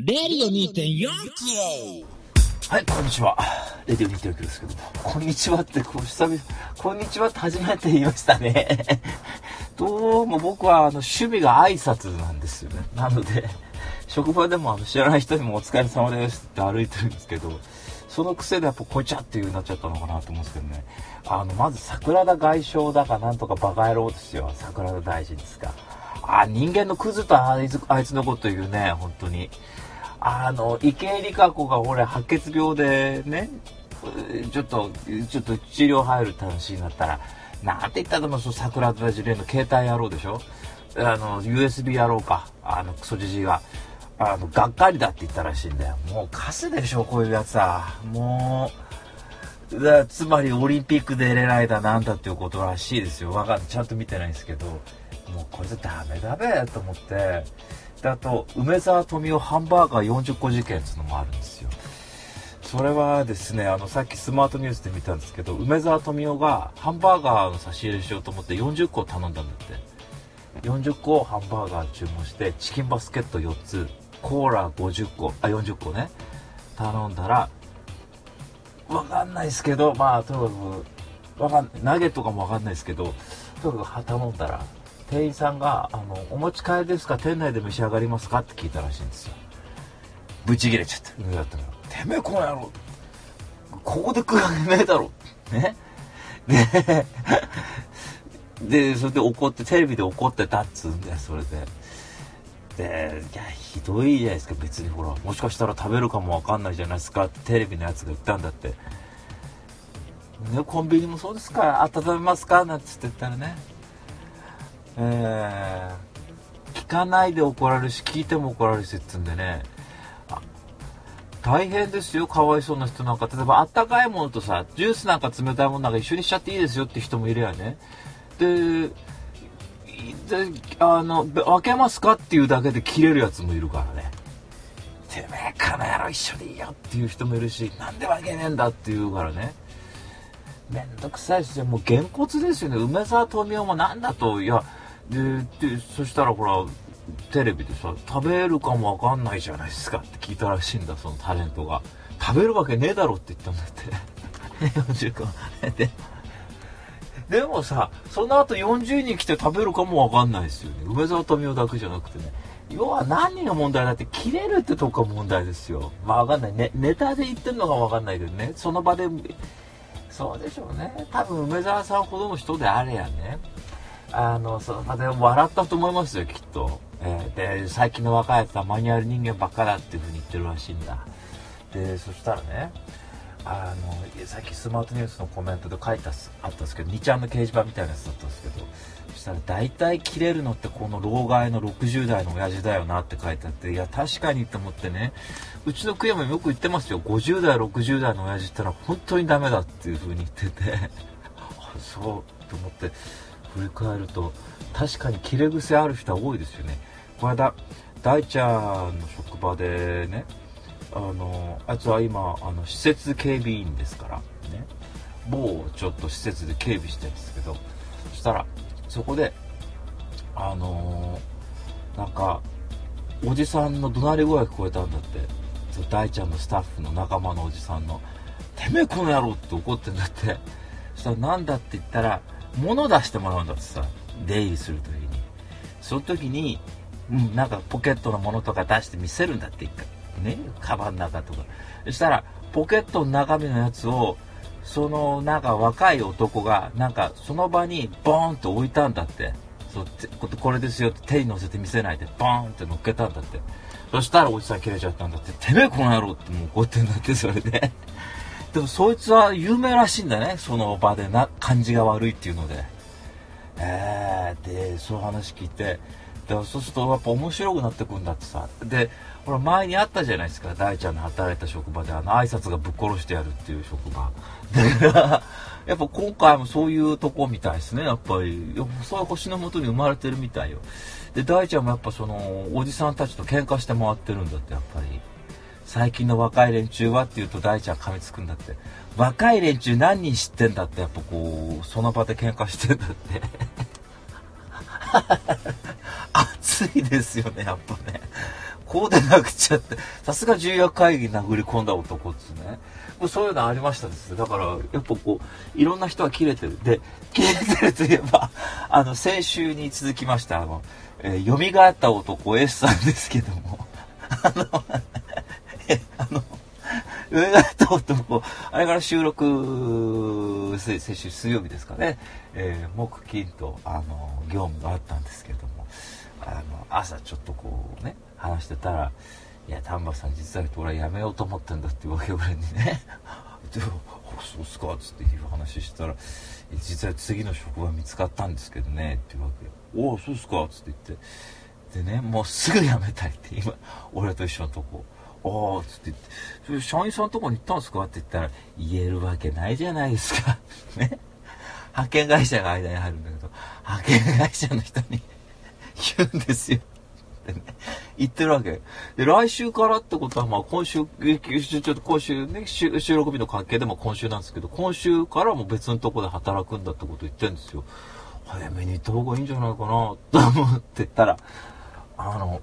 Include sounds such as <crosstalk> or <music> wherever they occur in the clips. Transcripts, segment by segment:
レディオ2.4キロはい、こんにちは。レディオ2.4キロですけども。こんにちはって、こう、久々、こんにちはって初めて言いましたね。<laughs> どうも僕は、あの、趣味が挨拶なんですよね。なので、<laughs> 職場でもあの知らない人にもお疲れ様ですって歩いてるんですけど、その癖でやっぱこいちゃっていうになっちゃったのかなと思うんですけどね。あの、まず桜田外相だかなんとかバカ野郎ですよ。桜田大臣ですか。あ、人間のクズとあいつあいつのこと言うね、本当に。あの、池江璃花子が俺白血病でね、ちょっと、ちょっと治療入るって話になったら、なんて言ったらもその桜田事例の携帯野郎でしょ？あの、USB 野郎か。あの、クソじじいが。あの、がっかりだって言ったらしいんだよ。もうカスでしょ、こういうやつは。もう、だつまりオリンピック出れないだなんだっていうことらしいですよ。わかんない。ちゃんと見てないんですけど、もうこれじゃダメだべと思って、であと梅沢富美男ハンバーガー40個事件っていうのもあるんですよ。それはですねあのさっきスマートニュースで見たんですけど梅沢富美男がハンバーガーの差し入れしようと思って40個頼んだんだって。40個ハンバーガー注文してチキンバスケット4つコーラ50個あ40個ね。頼んだらわかんないですけどまあとにかくわかんナゲットかもわかんないですけどとにかく頼んだら店員さんがあの「お持ち帰りですか？店内で召し上がりますか?」って聞いたらしいんですよ。ブチギレちゃっただったら「てめえこの野郎。ここで食うわけねえだろ」ね？ででそれで怒ってテレビで怒ってたっつうんだよそれで。でいやひどいじゃないですか。別にほらもしかしたら食べるかもわかんないじゃないですか。ってテレビのやつが言ったんだって。ね、コンビニもそうですか？温めますか？なんて言ったらねえー、聞かないで怒られるし聞いても怒られるしっつうんでね。大変ですよかわいそうな人なんか。例えばあったかいものとさジュースなんか冷たいものなんか一緒にしちゃっていいですよって人もいるやね。でであの分けますかっていうだけで切れるやつもいるからね。てめえかの野郎一緒でいいよっていう人もいるしなんで分けねえんだって言うからね。めんどくさいですよ。もうげんこつですよね。梅沢富美男もなんだと。いやででそしたらほらテレビでさ食べるかもわかんないじゃないですかって聞いたらしいんだそのタレントが。食べるわけねえだろって言ったんだって。<laughs> 40個ででもさその後40人来て食べるかもわかんないですよね。梅沢富美男だけじゃなくてね。要は何が問題だって切れるってとこが問題ですよ。まあわかんない。ねネタで言ってるのかわかんないけどね。その場でそうでしょうね。多分梅沢さんほどの人であれやねあのその場でも笑ったと思いますよきっと、えー、で最近の若いやつはマニュアル人間ばっかだっていう風に言ってるらしいんだ。でそしたらねあのさっきスマートニュースのコメントで書いたあったんですけど2ちゃんの掲示板みたいなやつだったんですけどそしたら大体切れるのってこの老害の60代の親父だよなって書いてあっていや確かにと思ってねうちのクヤもよく言ってますよ。50代60代の親父ってのは本当にダメだっていう風に言ってて。<laughs> そうと思って。振り返ると確かに切れ癖ある人は多いですよね。この間大ちゃんの職場でねあのあいつは今あの施設警備員ですからね。某ちょっと施設で警備してるんですけどそしたらそこであのー、なんかおじさんの怒鳴り声が聞こえたんだって。大ちゃんのスタッフの仲間のおじさんの「てめえこの野郎!」って怒ってんだって。そしたら何だって言ったら物出してもらうんだってさ出入りする時に。その時に、うん、なんかポケットのものとか出して見せるんだって一回。ねカバンの中とか。そしたらポケットの中身のやつをそのなんか若い男がなんかその場にボーンと置いたんだって。そうこれですよって手に乗せて見せないでボーンって乗っけたんだって。そしたらおじさん切れちゃったんだって。てめえこの野郎ってもう怒ってんだってそれで。でもそいつは有名らしいんだね。その場でな感じが悪いっていうので。えー、でそう話聞いて。でそうするとやっぱ面白くなってくんだってさ。でほら前にあったじゃないですか。大ちゃんの働いた職場であの挨拶がぶっ殺してやるっていう職場。だからやっぱ今回もそういうとこみたいですね。やっぱりそういう星のもとに生まれてるみたいよ。で大ちゃんもやっぱそのおじさんたちと喧嘩して回ってるんだってやっぱり。最近の若い連中はって言うと大ちゃん噛みつくんだって。若い連中何人知ってんだってやっぱこうその場で喧嘩してんだって。<laughs> 熱いですよねやっぱね。こうでなくちゃって、さすが重役会議殴り込んだ男っつね。もう。そういうのありましたですだから、やっぱこう、いろんな人が切れてる。で、切れてるといえば、<laughs> あの、先週に続きました、あの、えー、蘇った男 S さんですけども、<laughs> あの、あの、上がった男、あれから収録、先週水曜日ですかね、えー、木金と、あの、業務があったんですけども、あの、朝ちょっとこうね、話してたら、いや、丹波さん実は俺は辞めようと思ってんだっていうわけ俺にね、<laughs> で、そうっすかっつっていう話したら、実は次の職場見つかったんですけどね、っていうわけ。おお、そうっすかっつって言って、でね、もうすぐ辞めたいって今、俺と一緒のとこ。ああ、つって言って、それ社員さんのとこに行ったんですか？って言ったら、言えるわけないじゃないですか。<laughs> ね。派遣会社が間に入るんだけど、派遣会社の人に <laughs> 言うんですよ。ってね、言ってるわけ。で、来週からってことは、まあ今週、ちょっと今週ね、収録日の関係でも今週なんですけど、今週からも別のとこで働くんだってこと言ってるんですよ。早めに行った方がいいんじゃないかな、と思ってたら、あの、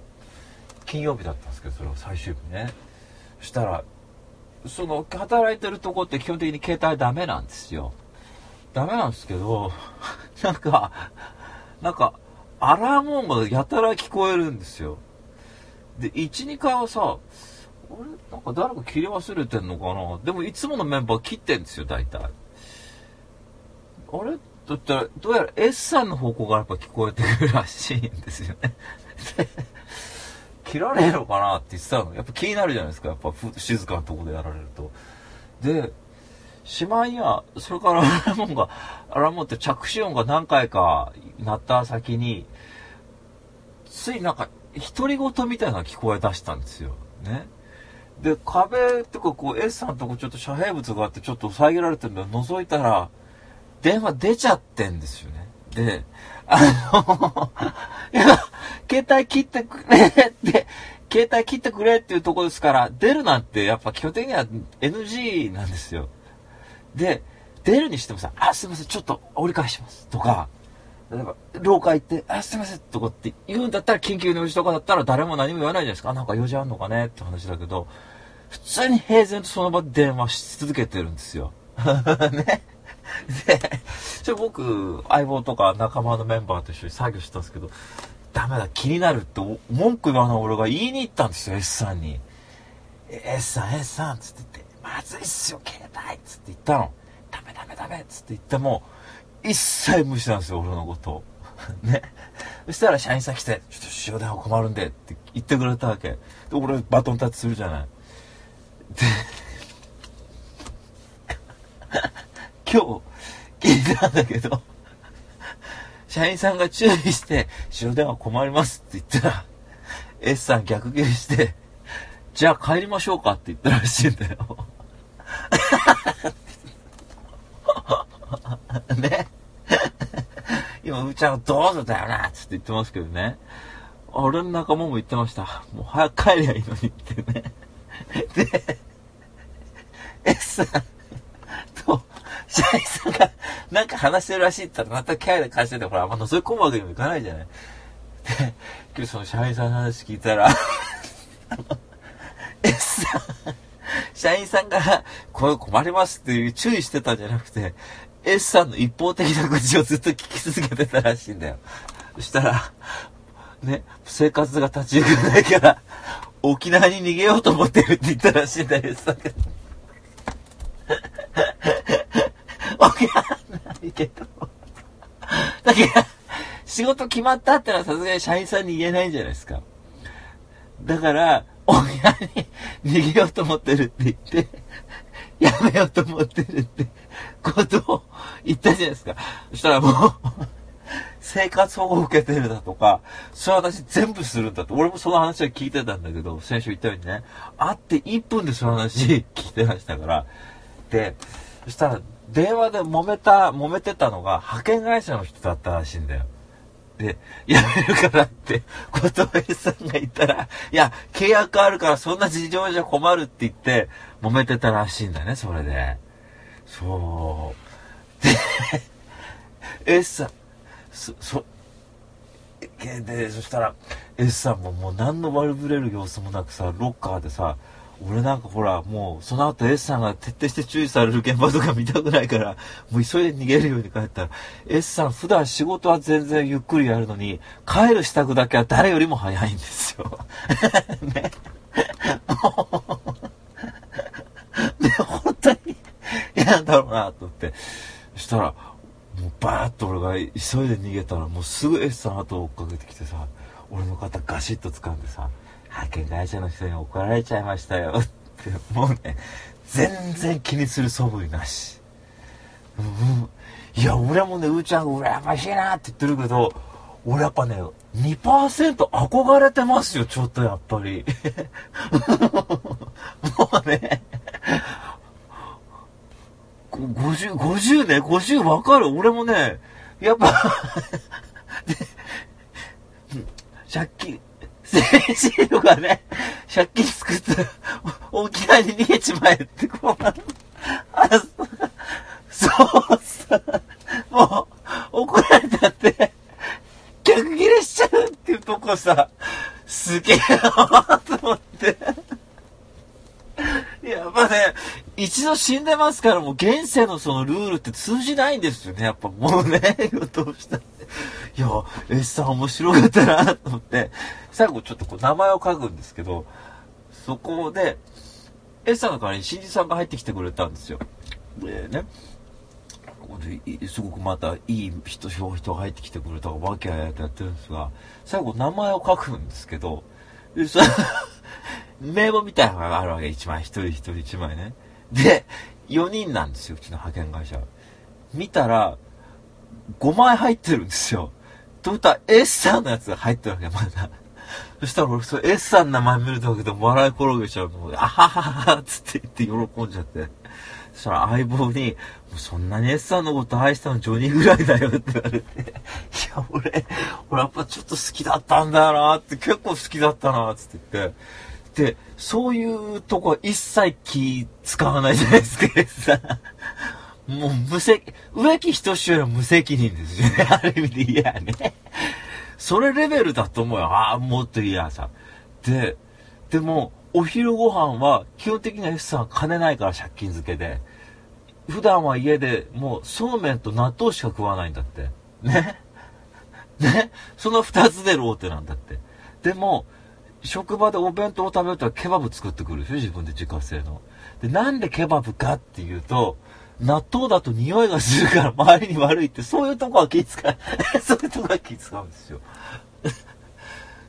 金曜日だったんですけど、それは最終日ね。そしたら、その、働いてるとこって基本的に携帯ダメなんですよ。ダメなんですけど、<laughs> なんか、なんか、アラーム音がやたら聞こえるんですよ。で、1、2回はさ、あれ？なんか誰か切り忘れてんのかな？でもいつものメンバー切ってんですよ、大体。あれ？だったら、どうやら S さんの方向がやっぱ聞こえてくるらしいんですよね。<laughs> 切られるのかなって言ってたの。やっぱ気になるじゃないですか。やっぱ静かなとこでやられると。で、しまいには、それからアラモンが、アラモンって着信音が何回か鳴った先に、ついなんか、独り言みたいな聞こえ出したんですよ。ね。で、壁とかこう S さんとこちょっと遮蔽物があってちょっと遮られてるの覗いたら、電話出ちゃってんですよね。で、あの <laughs> いや、携帯切ってくれって、携帯切ってくれっていうとこですから、出るなんてやっぱ基本的には NG なんですよ。で、出るにしてもさ、あ、すいません、ちょっと折り返します。とか、例えば、廊下行って、あ、すいません、とかって言うんだったら、緊急の用事とかだったら誰も何も言わないじゃないですか。なんか用事あんのかね？って話だけど、普通に平然とその場で電話し続けてるんですよ。<laughs> ね。で、それ僕、相棒とか仲間のメンバーと一緒に作業してたんですけど、ダメだ、気になるって文句言わない俺が言いに行ったんですよ、S さんに。S さん、S さん、つって言って、まずいっすよ、携帯つって言ったの。ダメダメダメつって言っても、一切無視なんですよ、俺のこと。<laughs> ね。そしたら社員さん来て、ちょっと塩電話困るんでって言ってくれたわけ。で、俺バトンタッチするじゃない。で、今日聞いたんだけど、社員さんが注意して、塩電話困りますって言ったら、S さん逆ギレして、じゃあ帰りましょうかって言ったらしいんだよ。<laughs> ね。今、うーちゃんがどうぞだよなつって言ってますけどね。俺の仲間も言ってました。もう早く帰りゃいいのにってね。で、S さん、社員さんがなんか話してるらしいって言ったらまたキャラで返してて、ほら、あんま覗き込むわけにもいかないじゃない。で、今日その社員さんの話聞いたらあの S さん、社員さんが、これ困りますっていう注意してたんじゃなくて、S さんの一方的な口をずっと聞き続けてたらしいんだよ。そしたら、ね、生活が立ち行かないから、沖縄に逃げようと思ってるって言ったらしいんだよ、S さんが。沖縄ないけど。だけど、仕事決まったってのはさすがに社員さんに言えないんじゃないですか。だから、沖縄に逃げようと思ってるって言って、やめようと思ってるってことを言ったじゃないですか。そしたらもう生活保護を受けてるだとか、そういう話全部するんだと。俺もその話は聞いてたんだけど、先週言ったようにね、会って1分でその話聞いてましたから。で、そしたら電話で揉めた、揉めてたのが派遣会社の人だったらしいんだよ。で、辞めるからってことを S さんが言ったら、いや、契約あるからそんな事情じゃ困るって言って揉めてたらしいんだね、それで。そう。で、S さん、そ、そ、で、そしたら、S さんももう何の悪ぶれる様子もなくさ、ロッカーでさ、俺なんかほら、もう、その後 S さんが徹底して注意される現場とか見たくないから、もう急いで逃げるように帰ったら、S さん普段仕事は全然ゆっくりやるのに、帰る支度だけは誰よりも早いんですよ。<laughs> ね。で、<laughs> 本当に嫌だろうな、と思って。そしたら、もうバーッと俺が急いで逃げたら、もうすぐ S さん後を追っかけてきてさ、俺の肩ガシッと掴んでさ、派遣会社の人に怒られちゃいましたよって、<laughs> もうね、全然気にする素振りなし。うん、いや、俺もね、うーちゃん羨ましいなって言ってるけど、俺やっぱね、2%憧れてますよ、ちょっとやっぱり。<laughs> もうね、50、50ね、50わかる。俺もね、やっぱ <laughs> 借金、精神とかね、借金作って、沖縄に逃げちまえってこうな、あそうさ、もう、怒られたって、逆切れしちゃうっていうとこさ、すげえなと思って。いやっぱね、一度死んでますからもう現世のそのルールって通じないんですよね。やっぱもうね、<laughs> どうしたって。いや、S さん面白かったなと思って、最後ちょっとこう名前を書くんですけど、そこで、S さんの代わりに新次さんが入ってきてくれたんですよ。でね、すごくまたいい人、人が入ってきてくれたわけあやってやってるんですが、最後名前を書くんですけど、そ <laughs> 名簿みたいなのがあるわけ、一枚、一人一人一枚ね。で、4人なんですよ、うちの派遣会社。見たら、5枚入ってるんですよ。ということは S さんのやつが入ってるわけ、まだ。そしたら俺、そ S さんの名前見るだけで笑い転げちゃうの。あはははつって言って喜んじゃって。そしたら相棒に、そんなに S さんのこと愛したのジョニーぐらいだよって言われて。いや、俺、俺やっぱちょっと好きだったんだよなって、結構好きだったなつって言って。で、そういうとこ一切気使わないじゃないですか、S さん。もう無責、植木仁志より無責任ですよね。<laughs> ある意味でいやね。それレベルだと思うよ。ああ、もっといやさ。で、でも、お昼ご飯は基本的には S さんは金ないから借金付けで。普段は家でもうそうめんと納豆しか食わないんだって。ね？ね？その二つでローテなんだって。でも、職場でお弁当を食べるとケバブ作ってくるでしょ？自分で自家製の。で、なんでケバブかっていうと、納豆だと匂いがするから周りに悪いって、そういうとこは気使う。<laughs> そういうとこは気使うんですよ。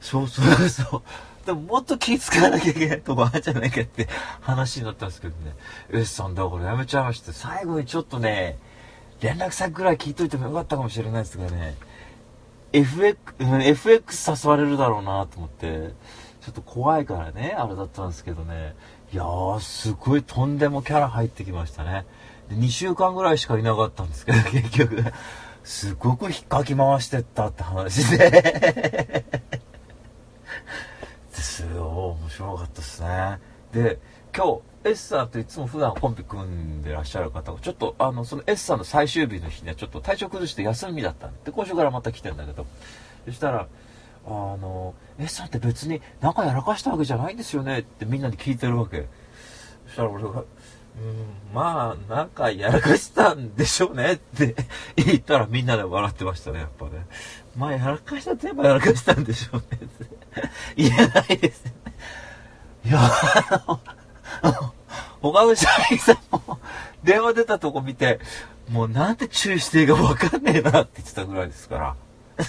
そうそうそう。でももっと気使わなきゃいけないとこあるんじゃないかって話になったんですけどね。S さんだからやめちゃいました。最後にちょっとね、連絡先ぐらい聞いといてもよかったかもしれないですがね、FX、FX 誘われるだろうなと思って、ちょっと怖いからね、あれだったんですけどね。いやー、すごいとんでもキャラ入ってきましたね。で2週間ぐらいしかいなかったんですけど、<laughs> 結局、すっごく引っかき回してったって話で <laughs> ですよ、面白かったですね。で、今日、S さんといつも普段コンビ組んでらっしゃる方が、ちょっと、あの、その S さんの最終日の日にはちょっと体調崩して休みだったんで、今週からまた来てんだけど、そしたら、あの、S さんって別になんかやらかしたわけじゃないんですよねってみんなに聞いてるわけ。そしたら俺が、うん、まあ、なんかやらかしたんでしょうねって <laughs> 言ったらみんなで笑ってましたね、やっぱね。まあ、やらかしたって言えばやらかしたんでしょうねって <laughs> 言えないですね。いや、あの他の社員さんも電話出たとこ見て、もうなんて注意していいかわかんねえなって言ってたぐらいですから。<laughs>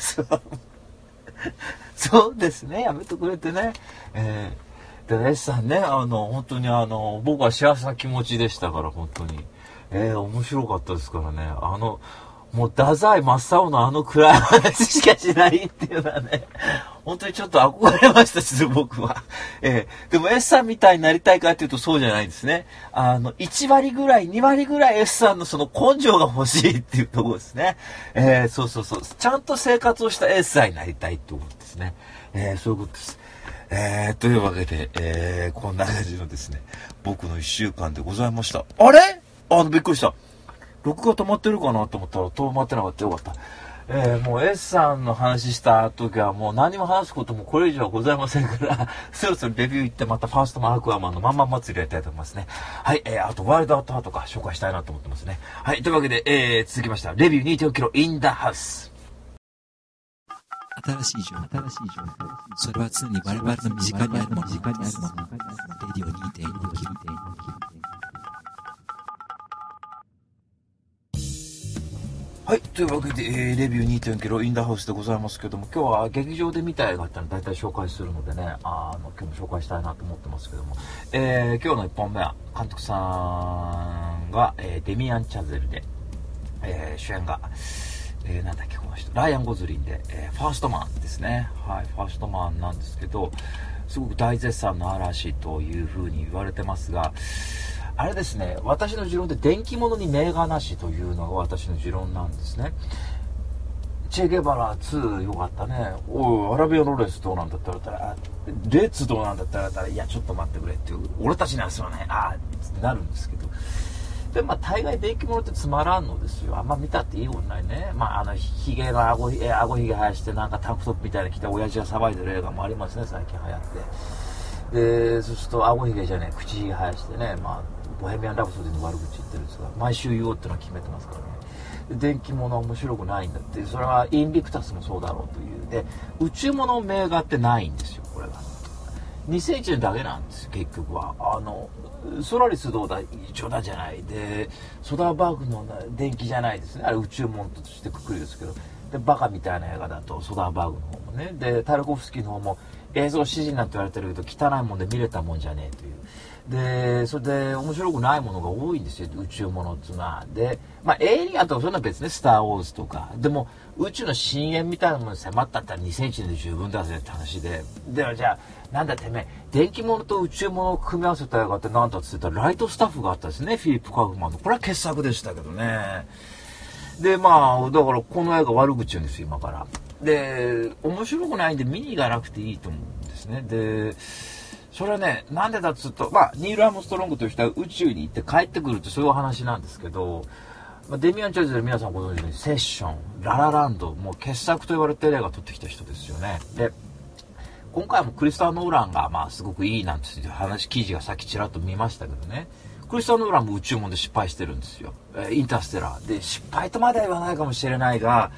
そうですね、やめてくれてね。えーで、S さんね、あの、本当にあの、僕は幸せな気持ちでしたから、本当に。えー、面白かったですからね。あの、もう、太宰真っ青のあの暗い話しかしないっていうのはね、本当にちょっと憧れましたし、僕は。えー、でも S さんみたいになりたいかっていうとそうじゃないんですね。あの、1割ぐらい、2割ぐらい S さんのその根性が欲しいっていうところですね。えー、そうそうそう。ちゃんと生活をした S さんになりたいってことですね。えー、そういうことです。えー、というわけで、えー、こんな感じのですね、僕の一週間でございました。あれ？あの、びっくりした。録画止まってるかなと思ったら止まってなかった。よかった。えー、もう S さんの話した時はもう何も話すこともこれ以上はございませんから <laughs> そろそろレビュー行ってまたファーストマークアマンのまんま祭りやりたいと思いますね。はい、えー、あとワイルドアウトハートか紹介したいなと思ってますね。はい、というわけで、えー、続きました。レビュー2.4キロインダハウス。新しい情報、新しい情報。それは常に我々の身近にあるもの。身近にあるもの。レディオ2.4。はい。というわけで、えー、レビュー2.0キロインダーハウスでございますけども、今日は劇場で見た映画っての大体紹介するのでね、あの、今日も紹介したいなと思ってますけども、えー、今日の1本目は、監督さんが、えー、デミアン・チャゼルで、えー、主演が、えー、なんだっけ、この人、ライアン・ゴズリンで、えー、ファーストマンですね。はい、ファーストマンなんですけど、すごく大絶賛の嵐という風に言われてますが、あれですね、私の持論で電気物に名画なしというのが私の持論なんですね。チェゲバラ2よかったね。おい、アラビアロレスどうなんだったら、レッツどうなんだって言われたら、いや、ちょっと待ってくれっていう、俺たちにはすまない、ああ、ってなるんですけど。で、まあ、大概電気物ってつまらんのですよ。あんま見たっていいことないね。まあ、あの、ヒゲの顎ひげ、顎ひげ生やして、なんかタンクトップみたいな着て、親父が騒いでる映画もありますね、最近流行って。で、そうすると、顎ひげじゃねえ、口ひげ生やしてね、まあ、ボヘミアン・ラブソディの悪口言ってるんですが毎週言おうっていうのは決めてますからね電気物は面白くないんだってそれはインビクタスもそうだろうというで宇宙物名画ってないんですよこれが2001年だけなんです結局はあのソラリスどうだ冗談じゃないでソダーバーグの電気じゃないですねあれ宇宙物としてくくりですけどでバカみたいな映画だとソダーバーグの方もねでタルコフスキーの方も映像指示なんて言われてるけど汚いもんで見れたもんじゃねえというで、それで面白くないものが多いんですよ、宇宙ものっていうのは。で、まあ、エイリアンとかそういうのは別ね、スター・ウォーズとか。でも、宇宙の深淵みたいなものに迫ったったら2001年で十分だぜって話で。では、じゃあ、なんだてめえ、電気物と宇宙物を組み合わせた映画って何だって言ったら、ライトスタッフがあったですね、フィリップ・カーフマンの。これは傑作でしたけどね。で、まあ、だからこの映画悪口言うんですよ、今から。で、面白くないんで見に行かなくていいと思うんですね。で、それはね、なんでだっつうと、まあ、ニール・アームストロングという人は宇宙に行って帰ってくるってそういうお話なんですけど、まあ、デミアン・チョイズで皆さんご存知のように、セッション、ララランド、もう傑作と言われてる映画撮ってきた人ですよね。で、今回もクリスター・ノーランが、まあ、すごくいいなんていう話、記事がさっきちらっと見ましたけどね。クリスター・ノーランも宇宙もんで失敗してるんですよ。えインターステラー。で、失敗とまでは言わないかもしれないが、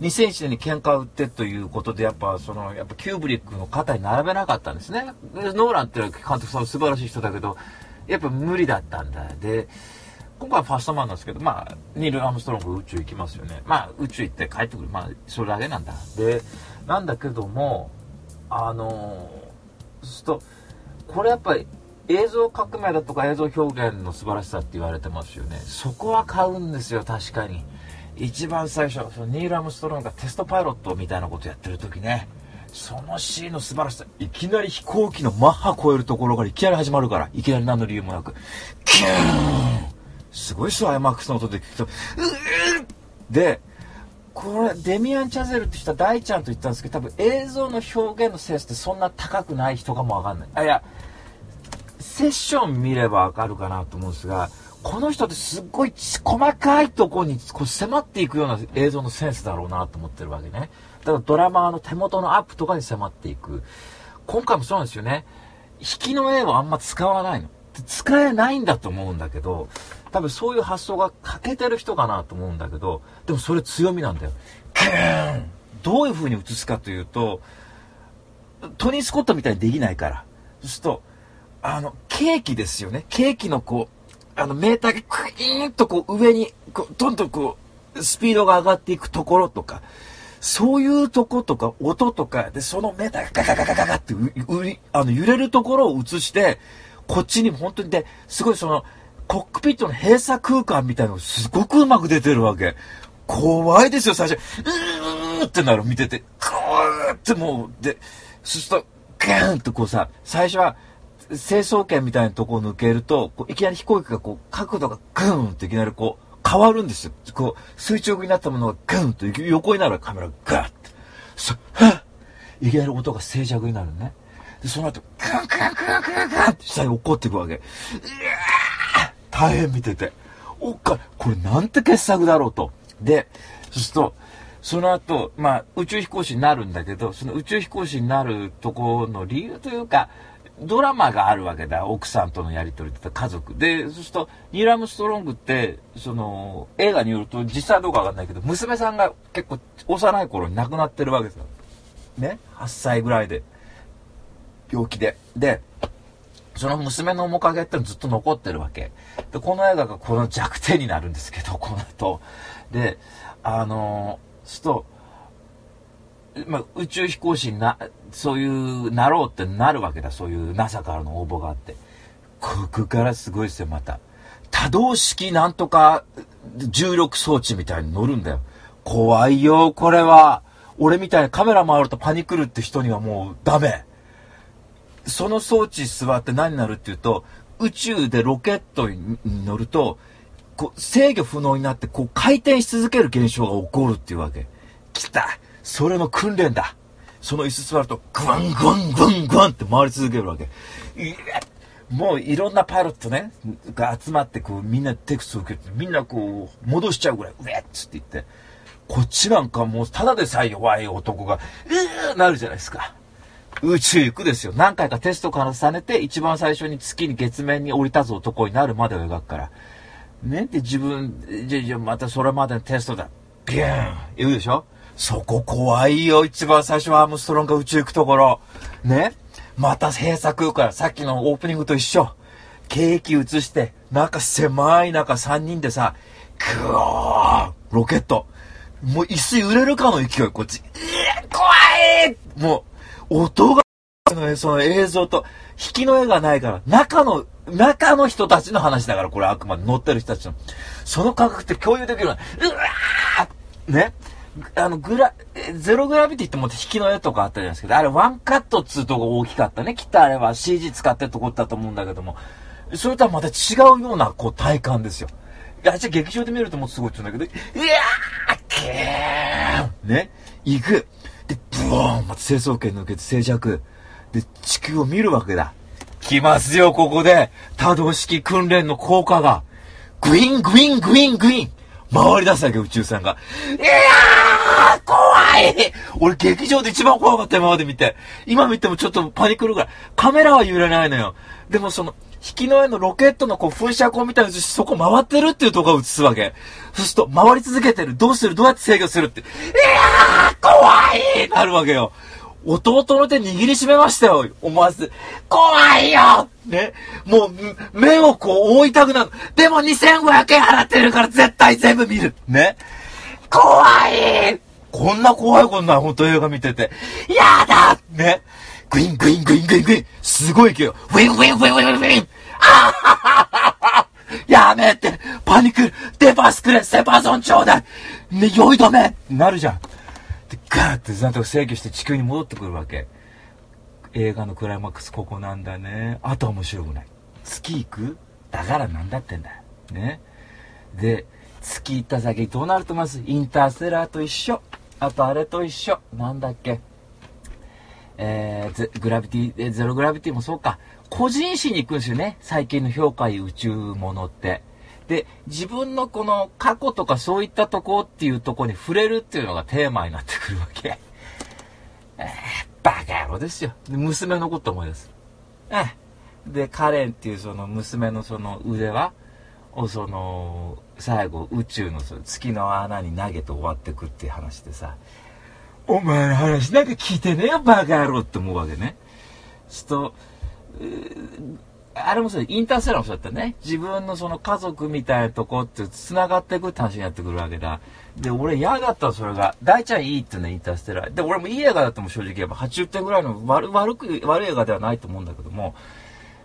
2001年に喧嘩を売ってということで、やっぱその、やっぱキューブリックの肩に並べなかったんですね。ノーランって監督さん素晴らしい人だけど、やっぱ無理だったんだ。で、今回はファーストマンなんですけど、まあ、ニール・アームストロング宇宙行きますよね。まあ、宇宙行って帰ってくる。まあ、それだけなんだ。で、なんだけども、あのそうすると、これやっぱり映像革命だとか映像表現の素晴らしさって言われてますよね。そこは買うんですよ、確かに。一番最初そのニール・アムストロンがテストパイロットみたいなことやってる時ねそのシーンの素晴らしさいきなり飛行機のマッハ超えるところからいきなり始まるからいきなり何の理由もなくキューンすごいっすよ IMAX の音で聞くとうーでこれデミアン・チャゼルって人は大ちゃんと言ったんですけど多分映像の表現のセンスってそんな高くない人かもわかんないあいやセッション見ればわかるかなと思うんですがこの人ってすっごい細かいところにこう迫っていくような映像のセンスだろうなと思ってるわけね。だからドラマーの手元のアップとかに迫っていく。今回もそうなんですよね。引きの絵をあんま使わないの。使えないんだと思うんだけど、多分そういう発想が欠けてる人かなと思うんだけど、でもそれ強みなんだよ。キーンどういう風に映すかというと、トニー・スコットみたいにできないから。そうすると、あの、ケーキですよね。ケーキのこう、あの、メーターがクイーンとこう上に、こう、どんどんこう、スピードが上がっていくところとか、そういうとことか、音とか、で、そのメーターがガガガガガガってう、うあの、揺れるところを映して、こっちにも本当にで、すごいその、コックピットの閉鎖空間みたいのがすごくうまく出てるわけ。怖いですよ、最初。うーんってなる、見てて。こうってもう、で、そうすると、ガーンとこうさ、最初は、成層圏みたいなとこを抜けると、こういきなり飛行機がこう、角度がグーンっていきなりこう、変わるんですよ。こう、垂直になったものがグーンと横になるカメラがガーって。そ、はっいきなり音が静寂になるね。で、その後、ガンガンガンガンガンって下に落っこっていくわけ。うわ大変見てて。おっか、これなんて傑作だろうと。で、そうすると、その後、まあ、宇宙飛行士になるんだけど、その宇宙飛行士になるところの理由というか、ドラマがあるわけだ。奥さんとのやりとりって家族。で、そうすると、ニーラム・ストロングって、その、映画によると、実際はどうかわかんないけど、娘さんが結構幼い頃に亡くなってるわけですよ。ね ?8 歳ぐらいで。病気で。で、その娘の面影ってのずっと残ってるわけ。で、この映画がこの弱点になるんですけど、この後。で、あのー、すと、まあ、宇宙飛行士にな、そういう、なろうってなるわけだ。そういう NASA からの応募があって。ここからすごいですよ、また。多動式なんとか重力装置みたいに乗るんだよ。怖いよ、これは。俺みたいにカメラ回るとパニクるって人にはもうダメ。その装置座って何になるっていうと、宇宙でロケットに乗ると、こう制御不能になってこう回転し続ける現象が起こるっていうわけ。来たそれの訓練だその椅子座ると、グワングワングワングワンって回り続けるわけ。もういろんなパイロットね、が集まってこうみんなテクス受けて、みんなこう戻しちゃうぐらい、ウェッつって言って、こっちなんかもうただでさえ弱い男が、うーなるじゃないですか。宇宙行くですよ。何回かテスト重ねて、一番最初に月に月面に降り立つ男になるまでを描くから。ねって自分、じゃ、じゃ、またそれまでのテストだ。ビューン言うでしょ？そこ怖いよ。一番最初はアームストロンが宇宙行くところ。ねまた閉鎖空間。さっきのオープニングと一緒。ケーキ映して、中狭い中3人でさ、ぐーロケット。もう椅子揺れるかの勢い、こっち。えー、怖いもう、音が、その映像と、引きの絵がないから、中の、中の人たちの話だから、これあくまで乗ってる人たちの。その感覚って共有できるのうわーねあの、グラ、ゼログラビティってもっと引きの絵とかあったじゃないですか。あれワンカットっつうとこ大きかったね。きっとあれは CG 使ってるとこだと思うんだけども、それとはまた違うような、こう、体感ですよ。いや、じゃ劇場で見るともうすごいって言うんだけど、いやーけーね行く。で、ブーンまた成層圏抜けて静寂。で、地球を見るわけだ。来ますよ、ここで。多動式訓練の効果が。グイン、グイン、グイン、グイン。回り出すわけ、宇宙船が。いやー怖い俺劇場で一番怖かった今まで見て。今見てもちょっとパニクるぐらい。カメラは揺れないのよ。でもその、引きの絵のロケットのこう噴射口みたいなそこ回ってるっていうところを映すわけ。そうすると、回り続けてる。どうする？どうやって制御するって。いやー怖いなるわけよ。弟の手握りしめましたよ。思わず。怖いよね。もう、目をこう覆いたくなる。でも2500円払ってるから絶対全部見る。ね。怖いこんな怖いこんな本当映画見てて。やだね。グイングイングイングイングイン。すごい勢い。ウィンウィンウィンウィンウィン。あはははやめてパニックデパスくれセパゾンちょうだいね、酔い止めなるじゃん。で、ガーってなんとか制御して地球に戻ってくるわけ。映画のクライマックスここなんだね。あと面白くない。月行く？だからなんだってんだ。ね。で、月行った先どうなると思います？インターステラーと一緒。あとあれと一緒。なんだっけ？えー、グラビティ、えゼログラビティもそうか。個人誌に行くんですよね。最近の評価宇宙ものって。で、自分のこの過去とかそういったとこっていうとこに触れるっていうのがテーマになってくるわけ。えー、バカ野郎ですよ。で、娘のこと思い出す。えで、カレンっていうその娘のその腕輪をその、最後宇宙のその月の穴に投げて終わってくっていう話でさ、お前の話なんか聞いてねえよ、バカ野郎って思うわけね。ちょっと、あれもそう、インターセラーもそうだったね。自分のその家族みたいなとこって繋がっていくって話になってくるわけだ。で、俺嫌だったそれが。大ちゃんいいってね、インターステラー。で、俺もいい映画だっても正直言えば80点ぐらいの悪悪く、悪い映画ではないと思うんだけども、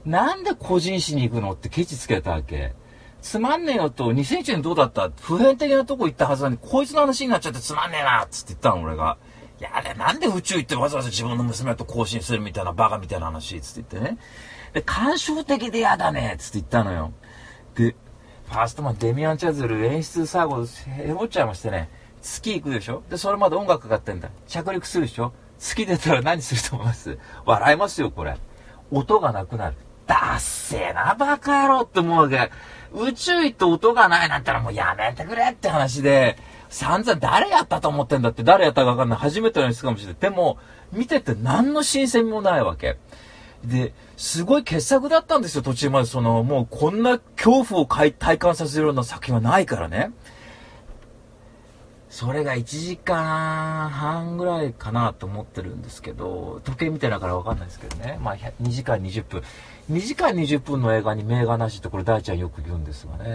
なんで個人誌に行くのってケチつけたわけ？つまんねえよと、2001年どうだった？普遍的なとこ行ったはずなのに、こいつの話になっちゃってつまんねえなっつって言ったの、俺が。いや、あれなんで宇宙行ってわざわざ自分の娘と交信するみたいなバカみたいな話、つって言ってね。で、感傷的で嫌だね、つって言ったのよ。で、ファーストマン、デミアン・チャズル、演出最後、へぼっちゃいましてね、月行くでしょ？で、それまで音楽かかってんだ。着陸するでしょ？月出たら何すると思います？笑いますよ、これ。音がなくなる。だっせーな、バカ野郎って思うわけ。宇宙行って音がないなんてのはもうやめてくれって話で、散々誰やったと思ってんだって誰やったかわかんない。初めての演出かもしれない。でも、見てて何の新鮮もないわけ。で、すごい傑作だったんですよ、途中まで。その、もうこんな恐怖を体感させるような作品はないからね。それが1時間半ぐらいかなと思ってるんですけど、時計見てないからわかんないですけどね。まあ、2時間20分。2時間20分の映画に名画なしってこれ大ちゃんよく言うんですがね。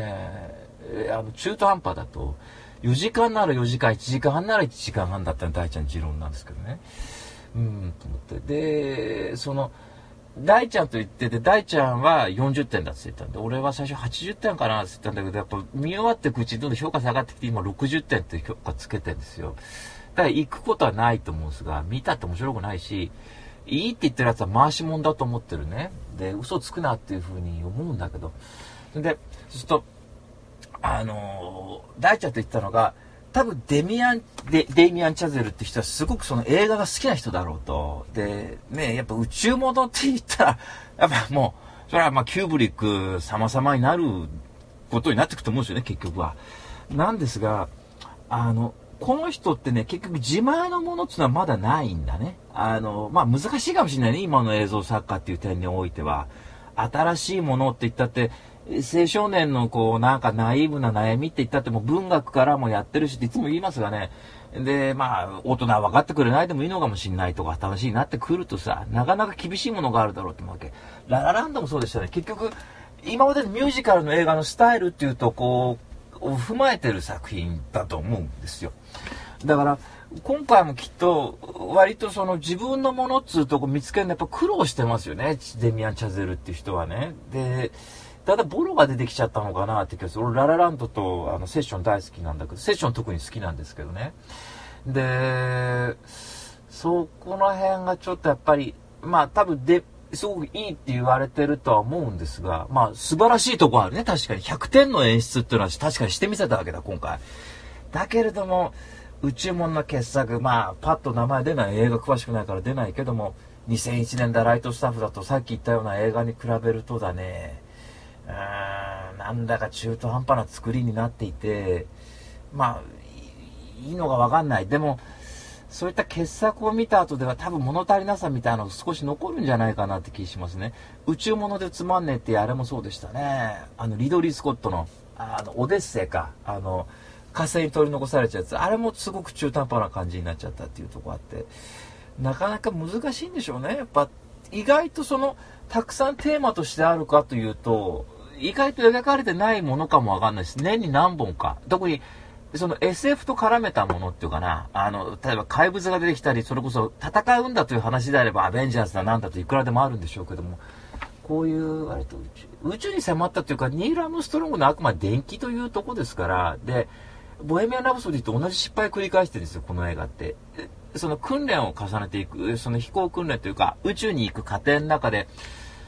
えあの、中途半端だと、4時間なら4時間、1時間半なら1時間半だったの大ちゃん持論なんですけどね。うん、と思って。で、その、大ちゃんと言ってて、大ちゃんは40点だって言ったんで、俺は最初80点かなって言ったんだけど、やっぱ見終わってくうちにどんどん評価下がってきて、今60点って評価つけてんですよ。だから行くことはないと思うんですが、見たって面白くないし、いいって言ってるやつは回し物だと思ってるね。で、嘘つくなっていうふうに思うんだけど。で、そうすると、あのー、大ちゃんと言ったのが、多分デミアン、デデイミアン・チャゼルって人はすごくその映画が好きな人だろうと。で、ね、やっぱ宇宙物って言ったら、<laughs> やっぱもう、それはまあキューブリック様々になることになっていくと思うんですよね、結局は。なんですが、あの、この人ってね、結局自前のものっていうのはまだないんだね。あの、まあ難しいかもしれないね、今の映像作家っていう点においては。新しいものって言ったって、青少年のこう、なんかナイーブな悩みって言ったっても文学からもやってるしっていつも言いますがね。で、まあ、大人は分かってくれないでもいいのかもしんないとか、楽しいなってくるとさ、なかなか厳しいものがあるだろうってわけ。ララランドもそうでしたね。結局、今までのミュージカルの映画のスタイルっていうと、こう、踏まえてる作品だと思うんですよ。だから、今回もきっと、割とその自分のものっつうとこ見つけるのやっぱ苦労してますよね。デミアン・チャゼルっていう人はね。で、ただボロが出てきちゃったのかなって気がする。俺、ララランドとあのセッション大好きなんだけど、セッション特に好きなんですけどね。で、そこの辺がちょっとやっぱり、まあ多分で、すごくいいって言われてるとは思うんですが、まあ素晴らしいとこあるね、確かに。100点の演出っていうのは確かにしてみせたわけだ、今回。だけれども、宇宙門の傑作、まあ、パッと名前出ない、映画詳しくないから出ないけども、2001年だライトスタッフだとさっき言ったような映画に比べるとだね、ーん、なんだか中途半端な作りになっていて、まあ、いいのがわかんない。でも、そういった傑作を見た後では多分物足りなさみたいなのが少し残るんじゃないかなって気しますね。宇宙物でつまんねえってあれもそうでしたね。あの、リドリー・スコットの、あの、オデッセイか。あの、火星に取り残されちゃうやつ。あれもすごく中途半端な感じになっちゃったっていうとこあって。なかなか難しいんでしょうね。やっぱ、意外とその、たくさんテーマとしてあるかというと、意外と描かれてないものかもわかんないです。年に何本か。特に、その SF と絡めたものっていうかな、あの、例えば怪物が出てきたり、それこそ戦うんだという話であれば、アベンジャーズだなんだといくらでもあるんでしょうけども、こういう、割と宇宙、宇宙に迫ったというか、ニール・アムストロングのあくまで電気というとこですから、で、ボヘミアン・ラブソディと同じ失敗を繰り返してるんですよ、この映画って。その訓練を重ねていく、その飛行訓練というか、宇宙に行く過程の中で、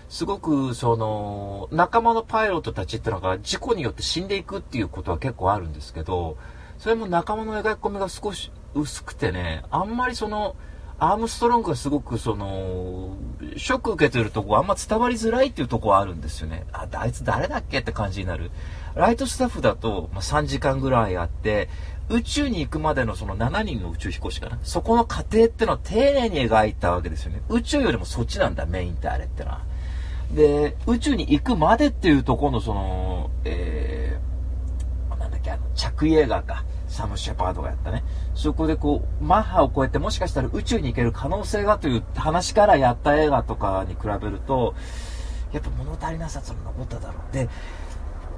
すごく、その、仲間のパイロットたちってのが事故によって死んでいくっていうことは結構あるんですけど、それも仲間の描き込みが少し薄くてね、あんまりその、アームストロングがすごくその、ショック受けてるとこあんま伝わりづらいっていうとこはあるんですよね。あ、あいつ誰だっけって感じになる。ライトスタッフだと、まあ、3時間ぐらいあって、宇宙に行くまでのその7人の宇宙飛行士かな。そこの過程ってのを丁寧に描いたわけですよね。宇宙よりもそっちなんだ、メインってあれってのは。で、宇宙に行くまでっていうところのその、えー、なんだっけ、あの、着衣映画か。サム・シェパードがやったね。そこでこう、マッハを超えてもしかしたら宇宙に行ける可能性がという話からやった映画とかに比べると、やっぱ物足りなさっての残っただろう。で、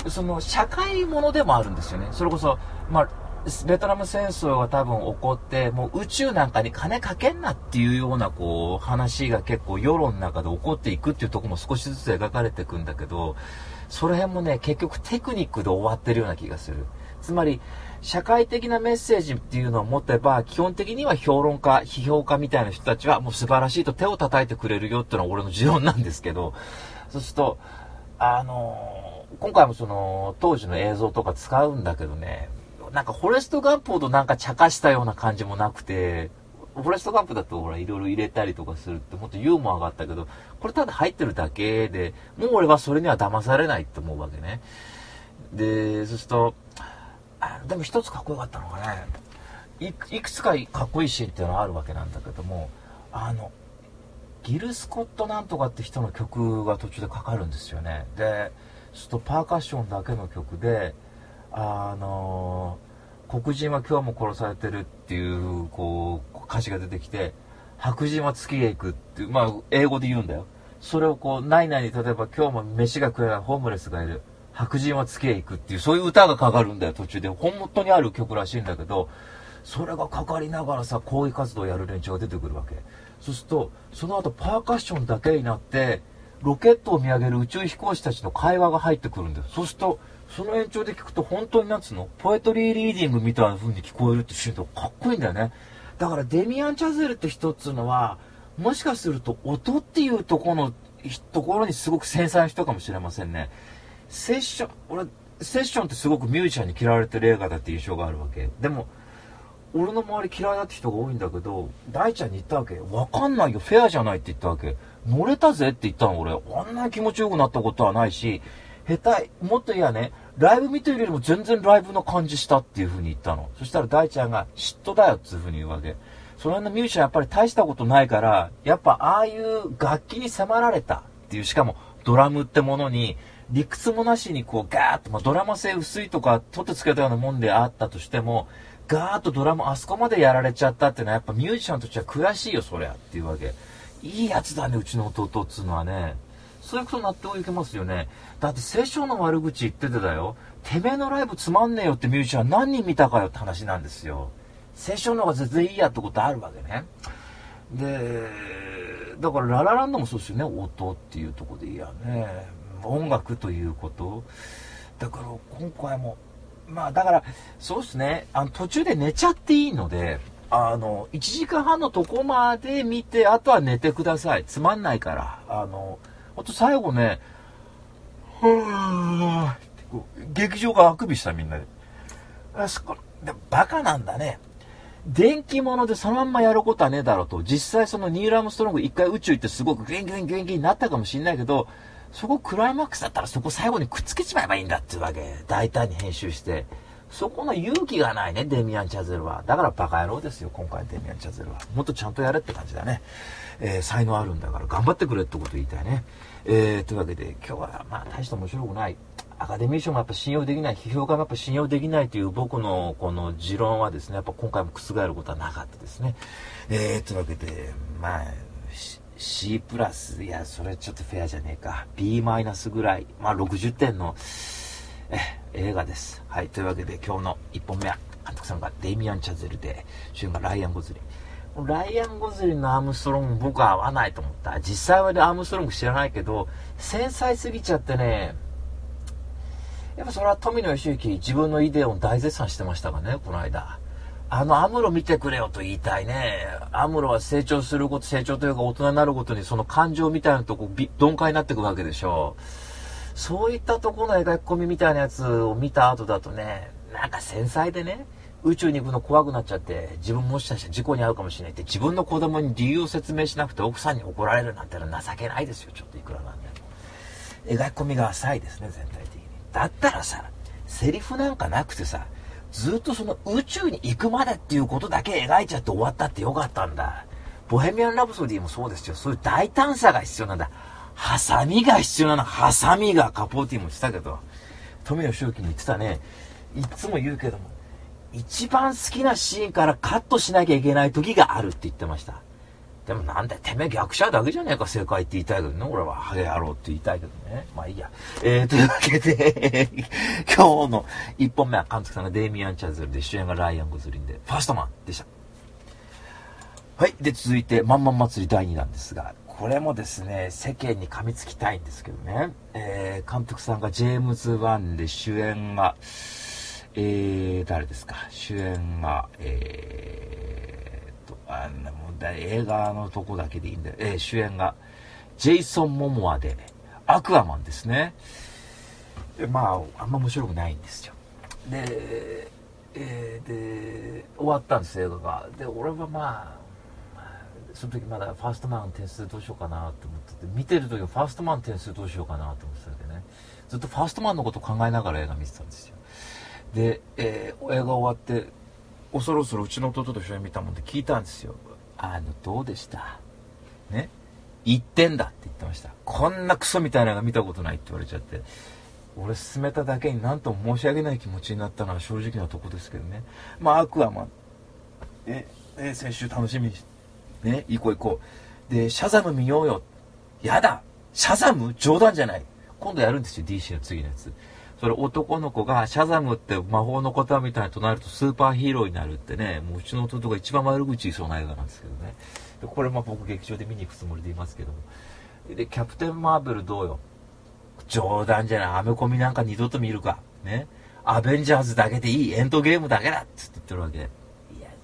その社会ものでもあるんですよね。それこそ、まあ、ベトナム戦争が多分起こって、もう宇宙なんかに金かけんなっていうようなこう話が結構世論の中で起こっていくっていうとこも少しずつ描かれていくんだけど、その辺もね、結局テクニックで終わってるような気がする。つまり、社会的なメッセージっていうのを持てば、基本的には評論家、批評家みたいな人たちはもう素晴らしいと手を叩いてくれるよっていうのは俺の持論なんですけど、そうすると、あのー、今回もその、当時の映像とか使うんだけどね、なんかフォレストガンプほどなんか茶化したような感じもなくて、フォレストガンプだとほら、いろいろ入れたりとかするってもっとユーモアがあったけど、これただ入ってるだけで、もう俺はそれには騙されないって思うわけね。で、そうすると、でも一つかっこよかったのがねいいくつかかっこいいシーンっていうのはあるわけなんだけどもあのギル・スコットなんとかって人の曲が途中でかかるんですよねでちょっとパーカッションだけの曲であの黒人は今日も殺されてるっていうこう歌詞が出てきて白人は月へ行くっていうまあ英語で言うんだよ。それをこう内々に例えば今日も飯が食えないホームレスがいる。白人は月へ行くっていうそういう歌がかかるんだよ途中で。本当にある曲らしいんだけどそれがかかりながらさ抗議活動をやる連中が出てくるわけ。そうするとその後パーカッションだけになってロケットを見上げる宇宙飛行士たちの会話が入ってくるんだよ。そうするとその延長で聞くと本当になんつうの？ポエトリーリーディングみたいな風に聞こえるって瞬間かっこいいんだよね。だからデミアン・チャゼルって人っつうのはもしかすると音っていうとこのところにすごく繊細な人かもしれませんね。セッション俺セッションってすごくミュージシャンに嫌われてる映画だって印象があるわけ。でも俺の周り嫌いだって人が多いんだけど大ちゃんに言ったわけ。わかんないよ。フェアじゃないって言ったわけ。乗れたぜって言ったの俺。あんな気持ちよくなったことはないし下手もっと言えばねライブ見てるよりも全然ライブの感じしたっていう風に言ったの。そしたら大ちゃんが嫉妬だよっていう風に言うわけ。その辺のミュージシャンやっぱり大したことないからやっぱああいう楽器に迫られたっていうしかもドラムってものに理屈もなしにこうガーッと、まあ、ドラマ性薄いとか取ってつけたようなもんであったとしてもガーッとドラムあそこまでやられちゃったっていうのはやっぱミュージシャンとしては悔しいよそりゃっていうわけ。いいやつだねうちの弟っつうのはね。そういうことになっておいけますよね。だって聖書の悪口言っててだよ。てめえのライブつまんねえよってミュージシャン何人見たかよって話なんですよ。聖書の方が全然いいやってことあるわけね。でだからララランドもそうですよね。音っていうとこでいやね。音楽ということ。だから今回もまあだからそうですね。あの途中で寝ちゃっていいのであの1時間半のとこまで見てあとは寝てください。つまんないから。あのあと最後ねはぁ劇場があくびしたみんなであそこでバカなんだね電気物でそのまんまやることはねえだろうと実際そのニーラムストロング一回宇宙行ってすごくグングングングンになったかもしんないけどそこクライマックスだったらそこ最後にくっつけちまえばいいんだっていうわけ。大胆に編集して。そこの勇気がないね、デミアン・チャゼルは。だからバカ野郎ですよ、今回デミアン・チャゼルは。もっとちゃんとやれって感じだね。えー、才能あるんだから頑張ってくれってこと言いたいね。えー、というわけで今日はまあ大して面白くない。アカデミー賞もやっぱ信用できない、批評家もやっぱ信用できないという僕のこの持論はですね、やっぱ今回も覆ることはなかったですね。えー、というわけで、まあ、C プラス、いや、それちょっとフェアじゃねえか。B マイナスぐらい。まあ、60点の、え、映画です。はい。というわけで、今日の1本目は、監督さんがデイミアン・チャゼルで、主演がライアン・ゴズリン。ライアン・ゴズリンのアームストロング僕は合わないと思った。実際はね、アームストロング知らないけど、繊細すぎちゃってね、やっぱそれは富野義行自分のイデオン大絶賛してましたがね、この間。あのアムロ見てくれよと言いたいね。アムロは成長すること、成長というか大人になるごとにその感情みたいなとこ、鈍感になっていくわけでしょう。そういったとこの描き込みみたいなやつを見た後だとね、なんか繊細でね、宇宙に行くの怖くなっちゃって、自分もしかしたら事故に遭うかもしれないって、自分の子供に理由を説明しなくて奥さんに怒られるなんてのは情けないですよ、ちょっといくらなんでも。描き込みが浅いですね、全体的に。だったらさ、セリフなんかなくてさ、ずっとその宇宙に行くまでっていうことだけ描いちゃって終わったってよかったんだ。ボヘミアン・ラブソディもそうですよ。そういう大胆さが必要なんだ。ハサミが必要なの。ハサミがカポーティも言ってたけど、富吉行に言ってたね。いつも言うけども、一番好きなシーンからカットしなきゃいけない時があるって言ってました。でもなんだよ、てめえ逆者だけじゃねえか、正解って言いたいけどね。俺は、ハゲ野郎って言いたいけどね。まあいいや。えー、というわけで、<laughs> 今日の1本目は監督さんがデイミアン・チャズルで、主演がライアン・ゴズリンで、ファーストマンでした。はい。で、続いて、まんまん祭り第2弾ですが、これもですね、世間に噛みつきたいんですけどね、えー、監督さんがジェームズ・ワンで主演が、えー、誰ですか？主演が、えー、と、あの、映画のとこだけでいいんで、えー、主演がジェイソン・モモアで、アクアマンですね。まあ、あんま面白くないんですよ。で、えー、で、終わったんです、映画が。で、俺はまあ、その時まだファーストマン点数どうしようかなと思ってて、見てる時はファーストマン点数どうしようかなと思ってたんでね、ずっとファーストマンのこと考えながら映画見てたんですよ。で、えー、映画終わっておそろそろうちの弟と一緒に見たもんで聞いたんですよ。あのどうでした？ね？1点だって言ってました。こんなクソみたいなのが見たことないって言われちゃって。俺進めただけになんと申し訳ない気持ちになったのは正直なとこですけどね。まあアクアマンええ先週楽しみにしね？行こう行こう。でシャザム見ようよ。やだ！シャザム？冗談じゃない。今度やるんですよ DC の次のやつ。それ男の子がシャザムって魔法の言葉みたいに唱えるとスーパーヒーローになるってねもううちの弟が一番悪口言いそうな映画なんですけどねでこれも僕劇場で見に行くつもりでいますけどもでキャプテン・マーベルどうよ？冗談じゃない。アメコミなんか二度と見るか。ね。アベンジャーズだけでいい。エンドゲームだけだっつって言ってるわけ。いや、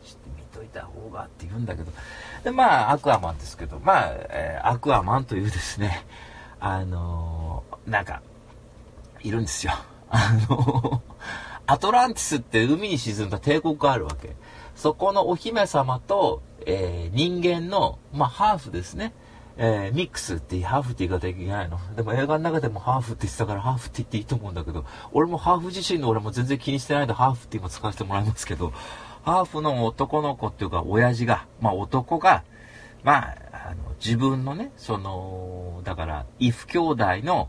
ちょっと見といた方がって言うんだけど。で、まあ、アクアマンですけど、まあ、えー、アクアマンというですね、あのー、なんか、いるんですよ。<laughs> あの、アトランティスって海に沈んだ帝国があるわけ。そこのお姫様と、えー、人間の、まあ、ハーフですね。えー、ミックスってハーフって言い方いけないの。でも映画の中でもハーフって言ってたからハーフって言っていいと思うんだけど、俺もハーフ自身の俺も全然気にしてないんでハーフって今使わせてもらいますけど、ハーフの男の子っていうか親父が、まあ男が、まあ、あの、自分のね、その、だから、イフ兄弟の、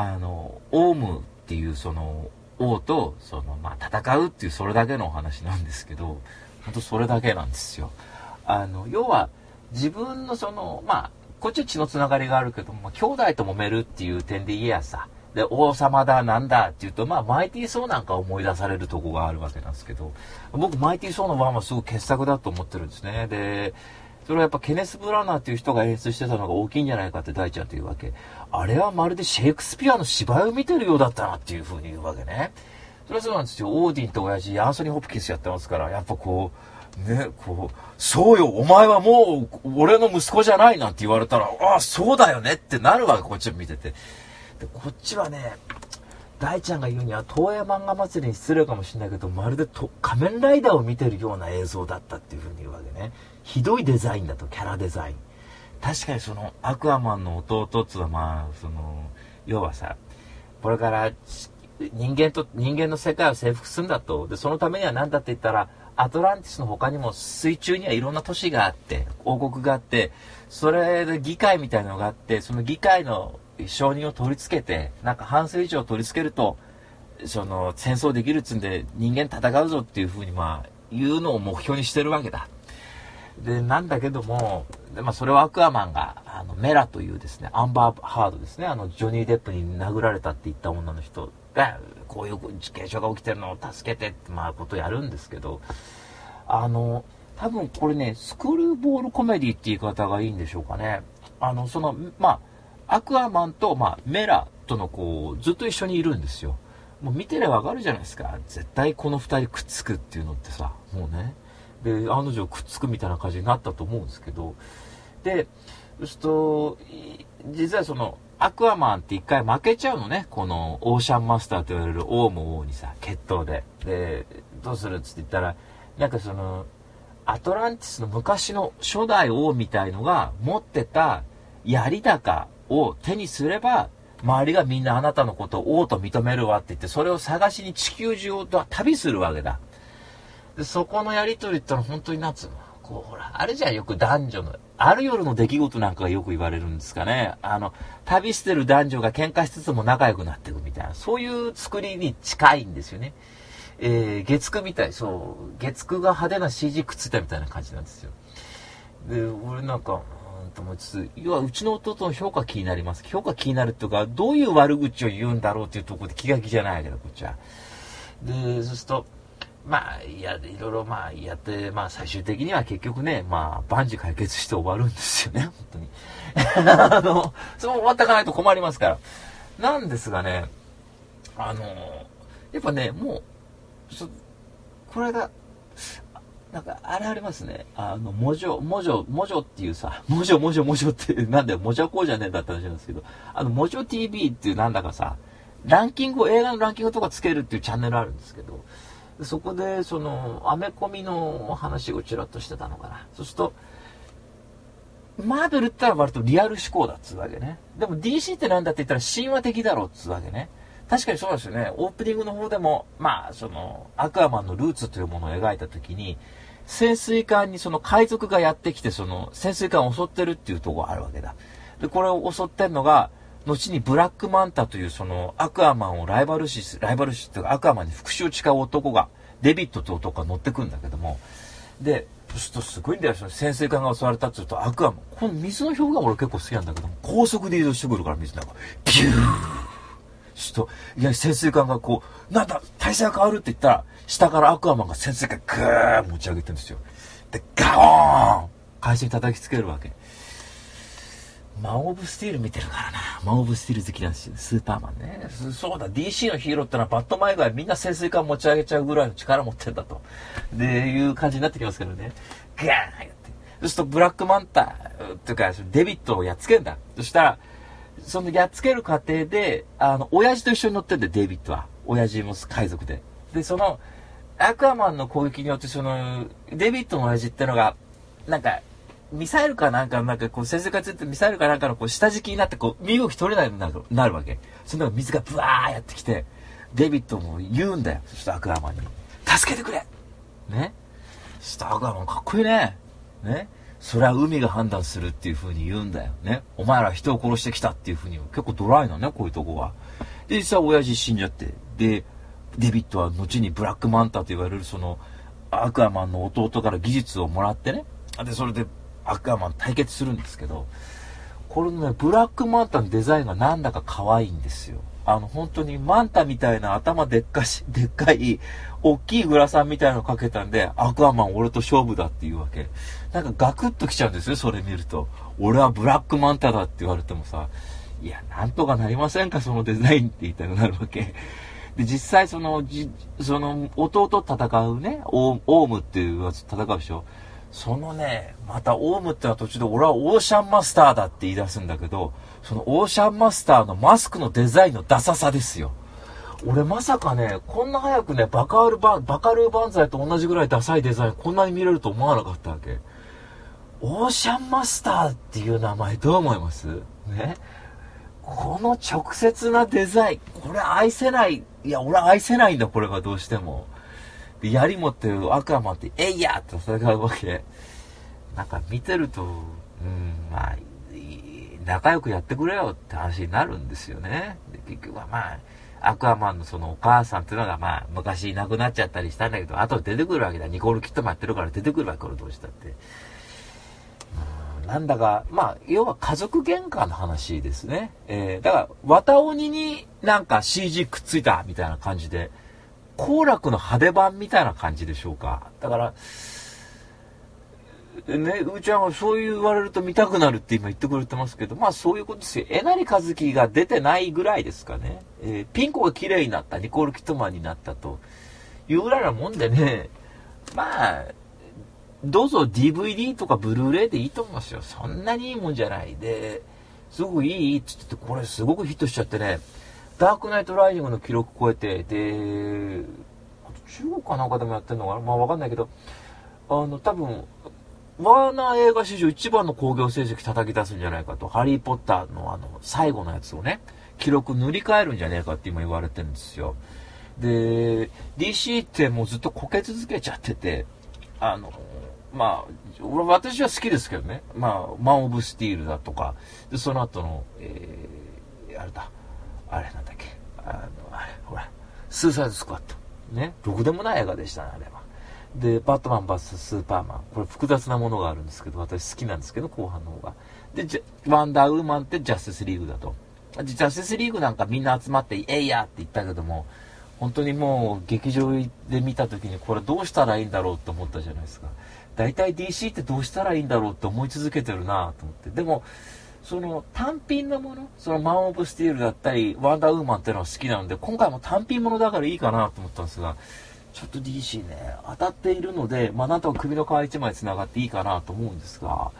あの、オウムっていうその、王と、その、まあ、戦うっていうそれだけのお話なんですけど、ほんとそれだけなんですよ。あの、要は、自分のその、まあ、こっちは血のつながりがあるけども、兄弟と揉めるっていう点で言えやさ、で、王様だ、なんだって言うと、まあ、マイティー・ソーなんか思い出されるとこがあるわけなんですけど、僕、マイティー・ソーの1はすごく傑作だと思ってるんですね。で、それはやっぱケネス・ブラナーっていう人が演出してたのが大きいんじゃないかって大ちゃんというわけ。あれはまるでシェイクスピアの芝居を見てるようだったなっていう風に言うわけね。それはそうなんですよ。オーディンと親父、アンソニー・ホプキンスやってますから、やっぱこう、ね、こう、そうよ、お前はもう、俺の息子じゃないなんて言われたら、ああ、そうだよねってなるわけ、こっち見てて。で、こっちはね、大ちゃんが言うには、東映漫画祭りに失礼かもしれないけど、まるでと仮面ライダーを見てるような映像だったっていう風に言うわけね。ひどいデザインだと、キャラデザイン。確かにその、アクアマンの弟っつうのは、まあ、その、要はさ、これから人間と、人間の世界を征服するんだと。で、そのためには何だって言ったら、アトランティスの他にも水中にはいろんな都市があって、王国があって、それで議会みたいなのがあって、その議会の承認を取り付けて、なんか半数以上取り付けると、その戦争できるっつんで人間戦うぞっていうふうにまあ言うのを目標にしてるわけだ。で、なんだけども、でまあ、それをアクアマンが、あの、メラというですね、アンバーハードですね、あの、ジョニー・デップに殴られたって言った女の人が、こういう現象が起きてるのを助けてって、まあ、ことやるんですけど、あの、多分これね、スクールボールコメディって言い方がいいんでしょうかね。あの、その、まあ、アクアマンと、まあ、メラとのこう、ずっと一緒にいるんですよ。もう見てればわかるじゃないですか。絶対この二人くっつくっていうのってさ、もうね。で、案の定くっつくみたいな感じになったと思うんですけど、で、そうすると、実はその、アクアマンって一回負けちゃうのね。この、オーシャンマスターと言われる王も王にさ、決闘で。で、どうするっつって言ったら、なんかその、アトランティスの昔の初代王みたいのが持ってた槍高を手にすれば、周りがみんなあなたのことを王と認めるわって言って、それを探しに地球中を旅するわけだ。で、そこのやりとりってのは本当になつうの？こう、ほら、あるじゃ、よく男女の、ある夜の出来事なんかがよく言われるんですかね。あの、旅してる男女が喧嘩しつつも仲良くなっていくみたいな、そういう作りに近いんですよね。えー、月9みたい、そう、月9が派手な CG くっついたみたいな感じなんですよ。で、俺なんか、うんと思いつつ、要はうちの弟の評価気になります。評価気になるっていうか、どういう悪口を言うんだろうっていうところで気が気じゃないけど、こっちは。で、そうすると、まあ、いや、いろいろまあ、やって、まあ、最終的には結局ね、まあ、万事解決して終わるんですよね、<laughs> 本当に。<laughs> あの、その終わってかないと困りますから。なんですがね、あの、やっぱね、もう、そこれが、なんか、あれありますね。あの、もじょ、もじょ、もじょっていうさ、もじょ、もじょ、もじょって、なんだよ、もじゃこうじゃねえんだった話なんですけど、あの、もじょ TV っていうなんだかさ、ランキングを、映画のランキングとかつけるっていうチャンネルあるんですけど、そこで、その、アメコミの話をちらっとしてたのかな。そうすると、マーベルって言ったら割とリアル思考だっつうわけね。でも DC ってなんだって言ったら神話的だろうっつうわけね。確かにそうですよね。オープニングの方でも、まあ、その、アクアマンのルーツというものを描いたときに、潜水艦にその海賊がやってきて、その、潜水艦を襲ってるっていうとこがあるわけだ。で、これを襲ってんのが、後にブラックマンタというそのアクアマンをライバル視すライバル視っていうかアクアマンに復讐を誓う男が、デビットという男が乗ってくるんだけども、で、そうするとすごいんだよ、潜水艦が襲われたって言うと、アクアマン、この水の表現俺結構好きなんだけども、高速で移動してくるから水の中、ピューちょっと、いや、潜水艦がこう、なんだ、体勢が変わるって言ったら、下からアクアマンが潜水艦グー持ち上げてるんですよ。で、ガオーン！海水叩きつけるわけ。マン・オブ・スティール見てるからな。マン・オブ・スティール好きなんですよ。スーパーマンね。そうだ、DC のヒーローってのはバットマン以外みんな潜水艦持ち上げちゃうぐらいの力持ってんだと。で、いう感じになってきますけどね。ガーンやって。そうすると、ブラックマンタっていうか、デビットをやっつけんだ。そしたら、そのやっつける過程で、あの、親父と一緒に乗ってんだよ、デビットは。親父も海賊で。で、その、アクアマンの攻撃によって、その、デビットの親父ってのが、なんか、ミサイルかなんか、なんかこう、先生がついてミサイルかなんかのこう、下敷きになって、こう、身動き取れないようになるなるわけ。その水がブワーやってきて、デビットも言うんだよ。そしてアクアマンに。助けてくれね。そしてアクアマンかっこいいね。ね。それは海が判断するっていう風に言うんだよね。お前ら人を殺してきたっていう風に結構ドライなね、こういうとこは。で、実際親父死んじゃって。で、デビットは後にブラックマンタと言われるその、アクアマンの弟から技術をもらってね。で、それでアクアマン対決するんですけど、これのね、ブラックマンタのデザインがなんだか可愛いんですよ。あの、本当にマンタみたいな頭でっかし、<laughs> でっかい、大きいグラサンみたいなのかけたんで、アクアマン俺と勝負だっていうわけ。なんかガクッときちゃうんですよ、それ見ると。俺はブラックマンタだって言われてもさ、いや、なんとかなりませんか、そのデザインって言いたくなるわけ。で、実際その、じ、その、弟戦うね、オームっていうやつ戦うでしょ。そのね、またオウムってのは途中で俺はオーシャンマスターだって言い出すんだけど、そのオーシャンマスターのマスクのデザインのダサさですよ。俺まさかね、こんな早くね、バカールバン、バカルーバンザイと同じぐらいダサいデザインこんなに見れると思わなかったわけ。オーシャンマスターっていう名前どう思います？ね？この直接なデザイン、これ愛せない。いや、俺愛せないんだ、これがどうしても。で、槍持ってるアクアマンって、えいやって戦うわけ。なんか見てると、うん、まあ、仲良くやってくれよって話になるんですよね。で結局はまあ、アクアマンのそのお母さんっていうのがまあ、昔いなくなっちゃったりしたんだけど、後で出てくるわけだ。ニコール・キットもやってるから出てくるわけ、これどうしたって。なんだか、まあ、要は家族喧嘩の話ですね。えー、だから、綿鬼になんか CG くっついたみたいな感じで、行楽の派手版みたいな感じでしょうか。だから、ね、うーちゃんはそう言われると見たくなるって今言ってくれてますけど、まあそういうことですよ。えなりかずきが出てないぐらいですかね。えー、ピンコが綺麗になった、ニコール・キットマンになったというぐらいなもんでね、まあ、どうぞ DVD とかブルーレイでいいと思いますよ。そんなにいいもんじゃない。で、すごくいいって言ってこれすごくヒットしちゃってね、ダークナイトライジングの記録超えて、で、中国かなんかでもやってんのかな？まあわかんないけど、あの、多分、ワーナー映画史上一番の興行成績叩き出すんじゃないかと、ハリーポッターのあの、最後のやつをね、記録塗り替えるんじゃねえかって今言われてるんですよ。で、DC ってもうずっとこけ続けちゃってて、あの、まあ、私は好きですけどね。まあ、マン・オブ・スティールだとか、で、その後の、えー、あれだ、あれなんだっけ、あの、あれ、ほら、スーサイドスクワット。ね、ろくでもない映画でしたね、あれは。で、バットマン VS スーパーマン。これ複雑なものがあるんですけど、私好きなんですけど、後半の方が。で、ワンダーウーマンってジャスティスリーグだと。ジャスティスリーグなんかみんな集まって、えいやって言ったけども、本当にもう劇場で見た時にこれどうしたらいいんだろうって思ったじゃないですか。大体 DC ってどうしたらいいんだろうって思い続けてるなと思って。でも、その単品のもの、そのマン・オブ・スティールだったり、ワンダーウーマンっていうのは好きなので、今回も単品ものだからいいかなと思ったんですが、ちょっと DC ね、当たっているので、まあなんとか首の皮一枚繋がっていいかなと思うんですが、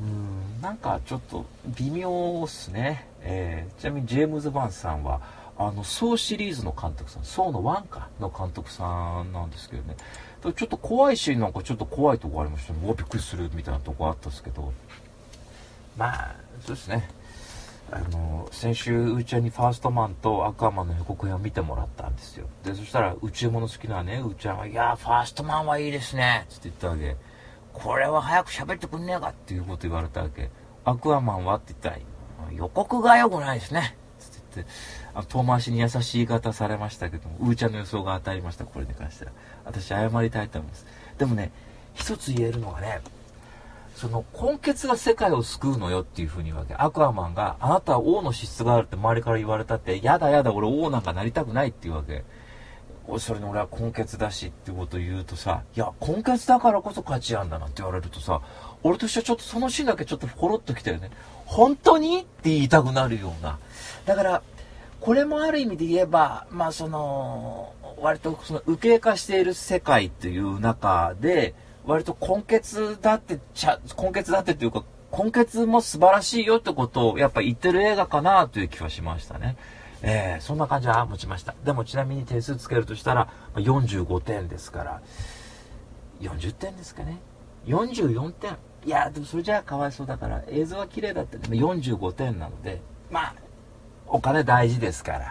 うーん、なんかちょっと微妙っすね。えー、ちなみにジェームズ・バンさんは、あの、ソーシリーズの監督さん、ソーの1かの監督さんなんですけどね、ちょっと怖いシーンなんかちょっと怖いとこありましたね。うわ、びっくりするみたいなとこあったんですけど、まあ、そうですね。あの先週うーちゃんにファーストマンとアクアマンの予告編を見てもらったんですよ。でそしたら宇宙物好きなねうーちゃんが「いやファーストマンはいいですね」つって言ったわけ。これは早く喋ってくんねえか。っていうこと言われたわけ。アクアマンはって言ったら予告が良くないですね。つって言ってあ遠回しに優しい言い方されましたけどもうーちゃんの予想が当たりました。これに関しては。私謝りたいと思います。でもね一つ言えるのがねその根血が世界を救うのよっていう風に言うわけ。アクアマンが、あなたは王の資質があるって周りから言われたって、やだやだ俺王なんかなりたくないっていうわけ。それに俺は根血だしってことを言うとさ、いや、根血だからこそ価値あんだなんて言われるとさ、俺としてはちょっとそのシーンだけちょっとほろっときたよね。本当にって言いたくなるような。だから、これもある意味で言えば、まあその、割とその右傾化している世界という中で、割と根血だってちゃ、根血だってっていうか、根血も素晴らしいよってことをやっぱ言ってる映画かなという気はしましたね。えー、そんな感じは持ちました。でもちなみに点数つけるとしたら、45点ですから、40点ですかね。44点。いや、でもそれじゃあかわいそうだから、映像は綺麗だったでも45点なので、まあ、お金大事ですから、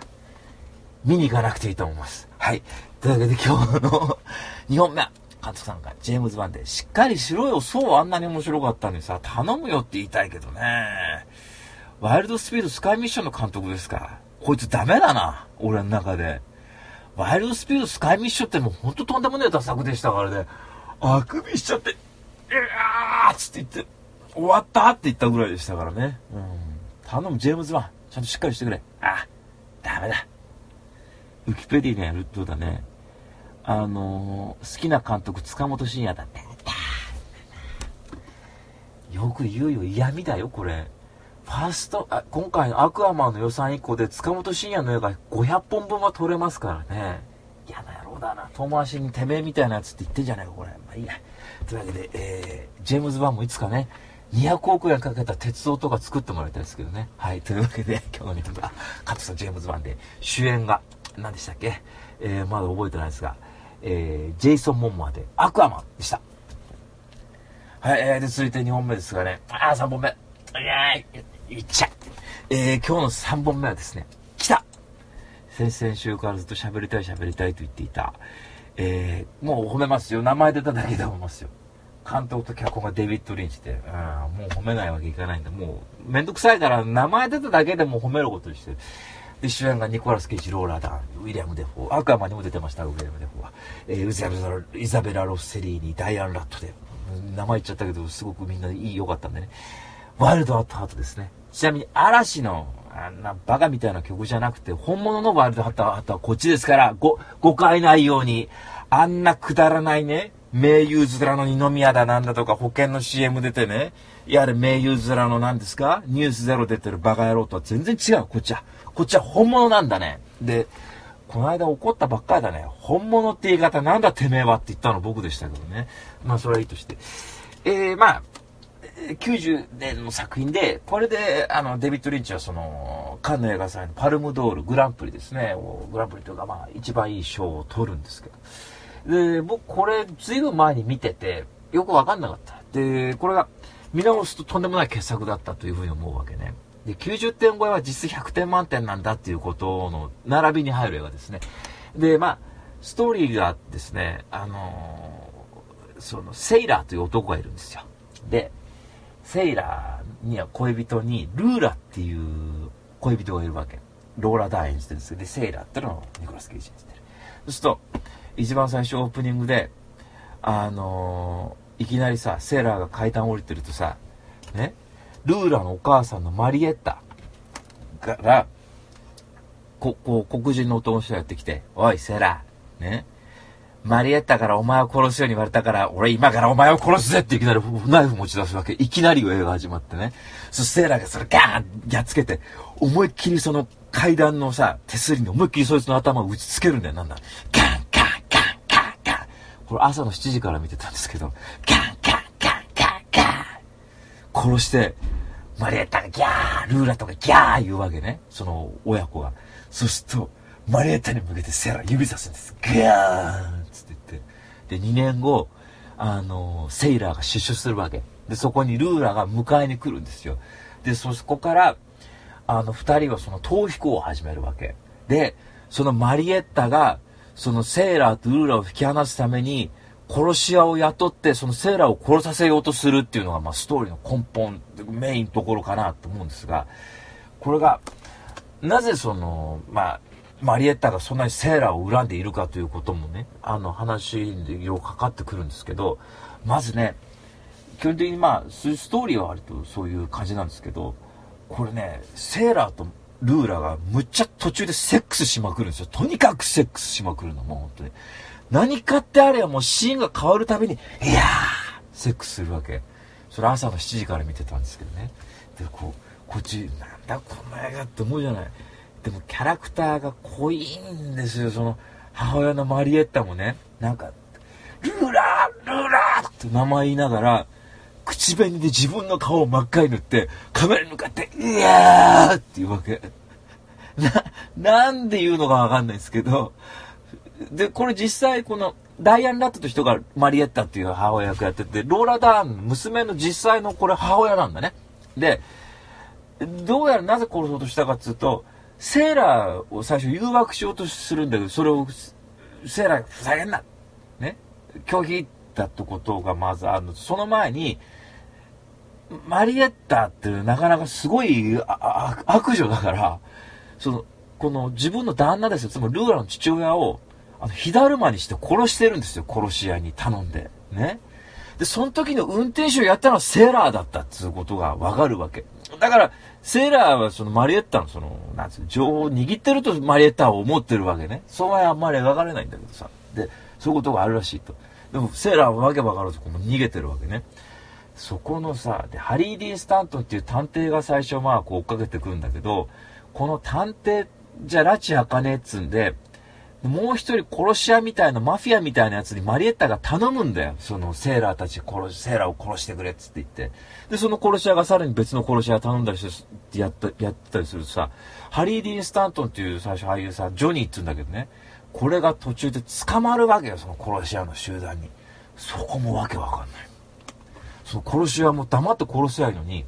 見に行かなくていいと思います。はい。というわけで今日の <laughs> 2本目。監督さんが、ジェームズ・ワンで、しっかりしろよ、そうあんなに面白かったのにさ、頼むよって言いたいけどね。ワイルドスピードスカイミッションの監督ですか？こいつダメだな、俺の中で。ワイルドスピードスカイミッションってもうほんととんでもねえ打作でしたからね。あくびしちゃって、うわーつって言って、終わったって言ったぐらいでしたからね。うん。頼む、ジェームズ・ワン。ちゃんとしっかりしてくれ。あ、ダメだ。ウィキペディにやるとだね。あのー、好きな監督、塚本慎也だって。よく言うよ、嫌味だよ、これ。ファースト、あ今回のアクアマンの予算以降で塚本慎也の映画500本分は撮れますからね。嫌な野郎だな。遠回しにてめえみたいなやつって言ってんじゃないか、これ。まあいいや。というわけで、えー、ジェームズ・バンもいつかね、200億円かけた鉄道とか作ってもらいたいですけどね。はい。というわけで、<laughs> 今日の見た目は、カットさんジェームズ・バンで、主演が、何でしたっけ？えー、まだ覚えてないですが、えー、ジェイソン・モンマーでアクアマンでした。はい、えー、で、続いて2本目ですがね、あー、3本目。いやー、いっちゃえー、今日の3本目はですね、来た先々週からずっと喋りたい喋りたいと言っていた、えー、もう褒めますよ。名前出ただけで褒めますよ。監督と脚本がデビッド・リンチで、うん、もう褒めないわけいかないんだ。もう、めんどくさいから名前出ただけでも褒めることにしてる。で、主演がニコラス・ケイジ、ローラ・ダーン、ウィリアム・デフォー、アクアマンにも出てました、ウィリアム・デフォーは。えー、イザベラ・イザベラロッセリーニ、ダイアン・ラッドで、名前言っちゃったけど、すごくみんないい、良かったんでね。ワイルド・アット・ハートですね。ちなみに、嵐の、あんなバカみたいな曲じゃなくて、本物のワイルド・アット・ハートはこっちですから、ご、誤解ないように、あんなくだらないね、名優面の二宮だなんだとか保険の CM 出てね、やれ名優面の何ですか？ニュースゼロ出てるバカ野郎とは全然違う、こっちは。こっちは本物なんだね。で、この間怒ったばっかりだね。本物って言い方なんだてめえはって言ったの僕でしたけどね。まあそれはいいとして。えー、まあ、90年の作品で、これで、あの、デビッド・リンチはその、カンヌ映画祭のパルムドールグランプリですね。グランプリというか、まあ、一番いい賞を取るんですけど。で、僕これ、ずいぶん前に見てて、よくわかんなかった。で、これが、見直すととんでもない傑作だったというふうに思うわけね。で、90点超えは実質100点満点なんだっていうことの並びに入る映画ですね。で、まあ、ストーリーがですね、あのー、その、セイラーという男がいるんですよ。で、セイラーには恋人に、ルーラっていう恋人がいるわけ。ローラ・ダー演じてるんですけど、で、セイラーっていうのをニコラス・ケイジ演じてる。そうすると、一番最初オープニングで、あのー、いきなりさ、セイラーが階段降りてるとさ、ね、ルーラのお母さんのマリエッタから、こ、こう、黒人の男の人がやってきて、おい、セラ、ね。マリエッタからお前を殺すように言われたから、俺今からお前を殺すぜっていきなりナイフ持ち出すわけ。いきなり映画始まってね。そしてセーラーがそれガーンやっつけて、思いっきりその階段のさ、手すりに思いっきりそいつの頭を打ちつけるんだよ。なんだ。ガンガンガンガンガン。これ朝の7時から見てたんですけど、ガンガンガンガンガン。殺して、マリエッタがギャー、ルーラとかギャー言うわけね。その親子が。そうすると、マリエッタに向けてセラ指さすんです。ギャーつって言って。で、2年後、あの、セイラーが出所するわけ。で、そこにルーラが迎えに来るんですよ。で、そこから、あの二人はその逃避行を始めるわけ。で、そのマリエッタが、そのセーラーとルーラを引き離すために、殺し屋を雇って、そのセーラーを殺させようとするっていうのが、まあ、ストーリーの根本、メインところかなと思うんですが、これが、なぜその、まあ、マリエッタがそんなにセーラーを恨んでいるかということもね、あの話でよくかかってくるんですけど、まずね、基本的にまあ、ストーリーは割とそういう感じなんですけど、これね、セーラーとルーラがむっちゃ途中でセックスしまくるんですよ。とにかくセックスしまくるの、もう本当に。何かってあればもうシーンが変わるたびに、いやーセックスするわけ。それ朝の7時から見てたんですけどね。で、こう、こっち、なんだこの映画って思うじゃない。でもキャラクターが濃いんですよ。その、母親のマリエッタもね、なんか、ルーラールーラーって名前言いながら、口紅で自分の顔を真っ赤に塗って、カメラに向かって、いやーって言うわけ。<laughs> な、なんで言うのかわかんないですけど、で、これ実際この、ダイアン・ラットと人がマリエッタっていう母親役やってて、ローラ・ダーン、娘の実際のこれ母親なんだね。で、どうやらなぜ殺そうとしたかっつうと、セーラーを最初誘惑しようとするんだけど、それを、セーラーふざけんな。ね。拒否だってことがまずあるの。その前に、マリエッタってなかなかすごい悪女だから、その、この自分の旦那ですよ、つまりルーラの父親を、あの、火だるまにして殺してるんですよ、殺し屋に頼んで。ね。で、その時の運転手をやったのはセーラーだったっていうことがわかるわけ。だから、セーラーはそのマリエッタのその、なんつう、情報を握ってるとマリエッタを思ってるわけね。そうはあんまり描かれないんだけどさ。で、そういうことがあるらしいと。でも、セーラーはわけわからずこう逃げてるわけね。そこのさ、で、ハリー・ディー・スタントンっていう探偵が最初まあこう追っかけてくるんだけど、この探偵じゃ拉致開かねえっつんで、もう一人殺し屋みたいな、マフィアみたいなやつにマリエッタが頼むんだよ。そのセーラーたち殺し、セーラーを殺してくれっつって言って。で、その殺し屋がさらに別の殺し屋頼んだりしてやった、やってたりするとさ、ハリー・ディン・スタントンっていう最初俳優さ、ジョニーって言うんだけどね、これが途中で捕まるわけよ、その殺し屋の集団に。そこもわけわかんない。その殺し屋も黙って殺せないのに、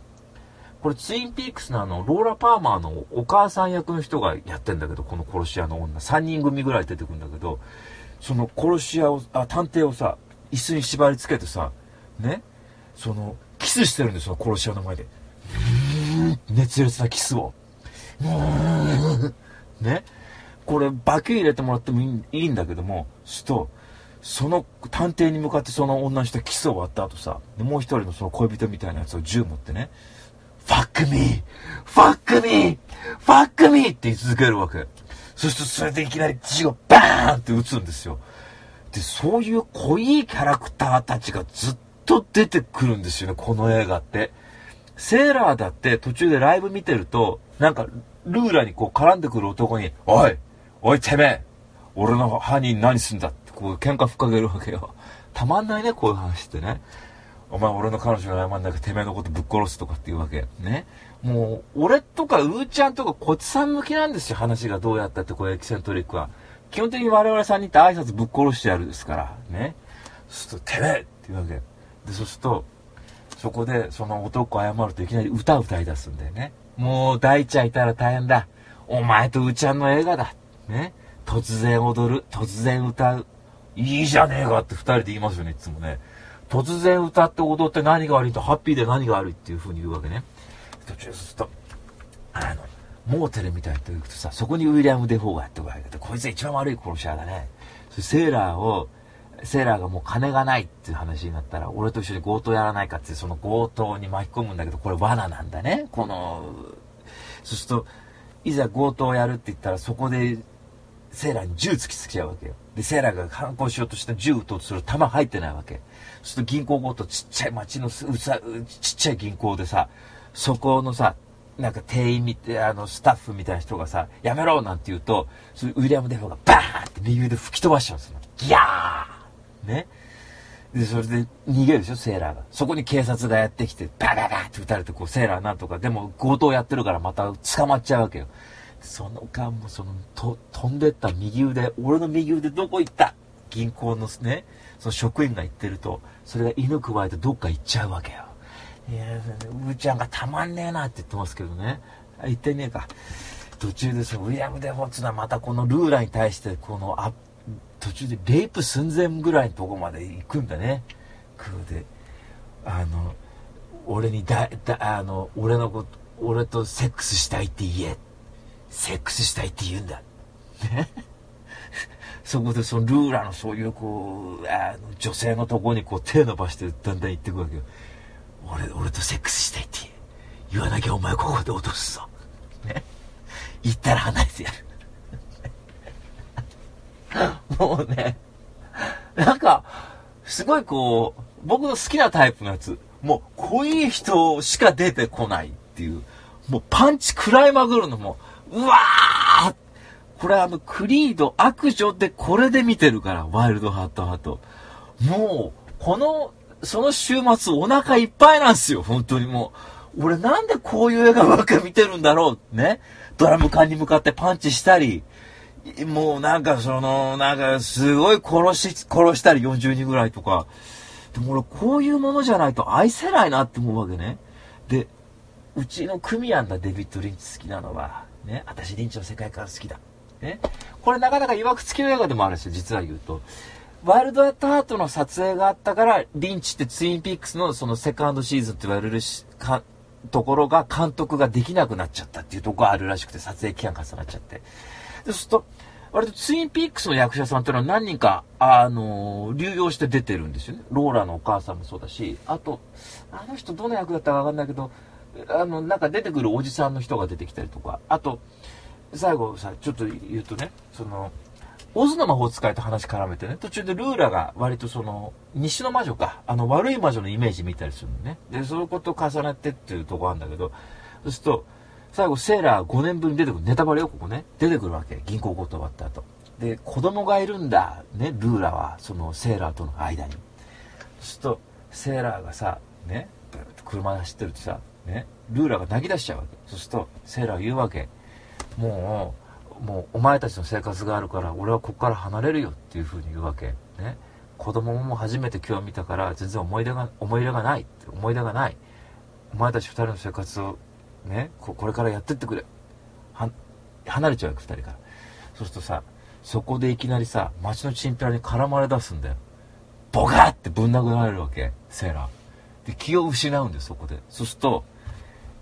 これツインピークスのあの、ローラ・パーマーのお母さん役の人がやってんだけど、この殺し屋の女、3人組ぐらい出てくるんだけど、その殺し屋を、あ、探偵をさ、椅子に縛り付けてさ、ね、その、キスしてるんですよ、殺し屋の前で。熱烈なキスを。ね？これ、バケ入れてもらってもいいんだけども、すと、その探偵に向かってその女の人キスを割った後さ、もう一人のその恋人みたいなやつを銃持ってね、ファックミーファックミーファックミーって言い続けるわけ。そしてそれでいきなり血をバーンって撃つんですよ。で、そういう濃いキャラクターたちがずっと出てくるんですよね、この映画って。セーラーだって途中でライブ見てると、なんか、ルーラにこう絡んでくる男に、おいおいてめえ俺の犯人何すんだってこう喧嘩ふっかけるわけよ。たまんないね、こういう話ってね。お前俺の彼女に謝んなきゃてめえのことぶっ殺すとかっていうわけ。ね。もう、俺とかうーちゃんとかこっちさん向きなんですよ、話がどうやったってこうエキセントリックは。基本的に我々さんにって挨拶ぶっ殺してやるですから。ね。そうすると、てめえって言うわけ。で、そうすると、そこでその男謝るといきなり歌歌い出すんだよね。もう大ちゃんいたら大変だ。お前とうーちゃんの映画だ。ね。突然踊る。突然歌う。いいじゃねえかって二人で言いますよね、いつもね。突然歌って踊って何が悪いと、ハッピーで何が悪いっていう風に言うわけね。途中すると、あの、モーテルみたいな言うとさ、そこにウィリアム・デフォーがやってこられて、こいつが一番悪い殺し屋だね。セーラーを、セーラーがもう金がないっていう話になったら、俺と一緒に強盗やらないかって、その強盗に巻き込むんだけど、これ罠なんだね。この、そうすると、いざ強盗をやるって言ったら、そこで、セーラーに銃突きつけちゃうわけよ。で、セーラーが反抗しようとした銃撃とうとする弾入ってないわけ。ちょっと銀行強盗、ちっちゃい町のうさ、ちっちゃい銀行でさ、そこのさ、なんか店員みて、あの、スタッフみたいな人がさ、やめろなんて言うと、そウィリアム・デフォーがバーンって右腕吹き飛ばしちゃうんですよ。ギャーね？で、それで逃げるでしょ、セーラーが。そこに警察がやってきて、バババって撃たれて、こう、セーラーなんとか、でも強盗やってるからまた捕まっちゃうわけよ。その間もその、と、飛んでった右腕、俺の右腕どこ行った？銀行のね、その職員が言ってると、それが犬くわえてどっか行っちゃうわけよ。いや、うーちゃんがたまんねえなって言ってますけどね。言ってねえか。途中でそのウィリアム・デ・フォッツのはまたこのルーラに対してこのあ途中でレイプ寸前ぐらいのとこまで行くんだね空であの俺にだだあの俺のこと俺とセックスしたいって言えセックスしたいって言うんだねそこでそのルーラのそういうこうあの女性のところにこう手伸ばしてだんだん言ってくわけよ。俺俺とセックスしたいって言わなきゃお前ここで落とすぞ。ね。言ったら離れてやる。<laughs> もうねなんかすごいこう僕の好きなタイプのやつ。もう濃い人しか出てこないっていう。もうパンチ食らいまぐるのもうわーこれあのクリード悪女でこれで見てるからワイルドハットハットもうこのその週末お腹いっぱいなんですよ本当にもう俺なんでこういう映画ばっか見てるんだろうねドラム缶に向かってパンチしたり、もうなんかその、なんかすごい殺し、殺したり40人ぐらいとか。でも俺こういうものじゃないと愛せないなって思うわけね。で、うちの組やんだ、デビッド・リンチ好きなのは。ね、私リンチの世界観好きだ。ね。これなかなか曰く付きの映画でもあるんですよ、実は言うと。ワイルド・アット・ハートの撮影があったから、リンチってツインピックスのそのセカンドシーズンって言われるし、かところが監督ができなくなっちゃったっていうとこがあるらしくて、撮影期間重なっちゃって。で、そうすると、割とツインピックスの役者さんっていうのは何人か、あのー、流用して出てるんですよね。ローラのお母さんもそうだし、あと、あの人どの役だったかわかんないけど、あの、なんか出てくるおじさんの人が出てきたりとか、あと、最後さ、ちょっと言うとね、その、オズの魔法使いと話絡めてね、途中でルーラが割とその、西の魔女か、あの悪い魔女のイメージ見たりするのね。で、そういうことを重ねてっていうとこあるんだけど、そうすると、最後セーラー5年ぶりに出てくる、ネタバレよ、ここね。出てくるわけ。銀行強盗終わった後。で、子供がいるんだ、ね、ルーラは、そのセーラーとの間に。そうすると、セーラーがさ、ね、車で走ってるとさ、ね、ルーラが泣き出しちゃうわけ。そうすると、セーラー言うわけ。もう、もうお前たちの生活があるから俺はここから離れるよっていうふうに言うわけ。ね。子供も初めて今日見たから全然思い出が思い入れがない。って思い出がない。お前たち2人の生活をねこれからやってってくれ。離れちゃうよ2人から。そうするとさそこでいきなりさ街のチンピラに絡まれ出すんだよ。ボカってぶん殴られるわけセーラー。で気を失うんだよそこで。そうすると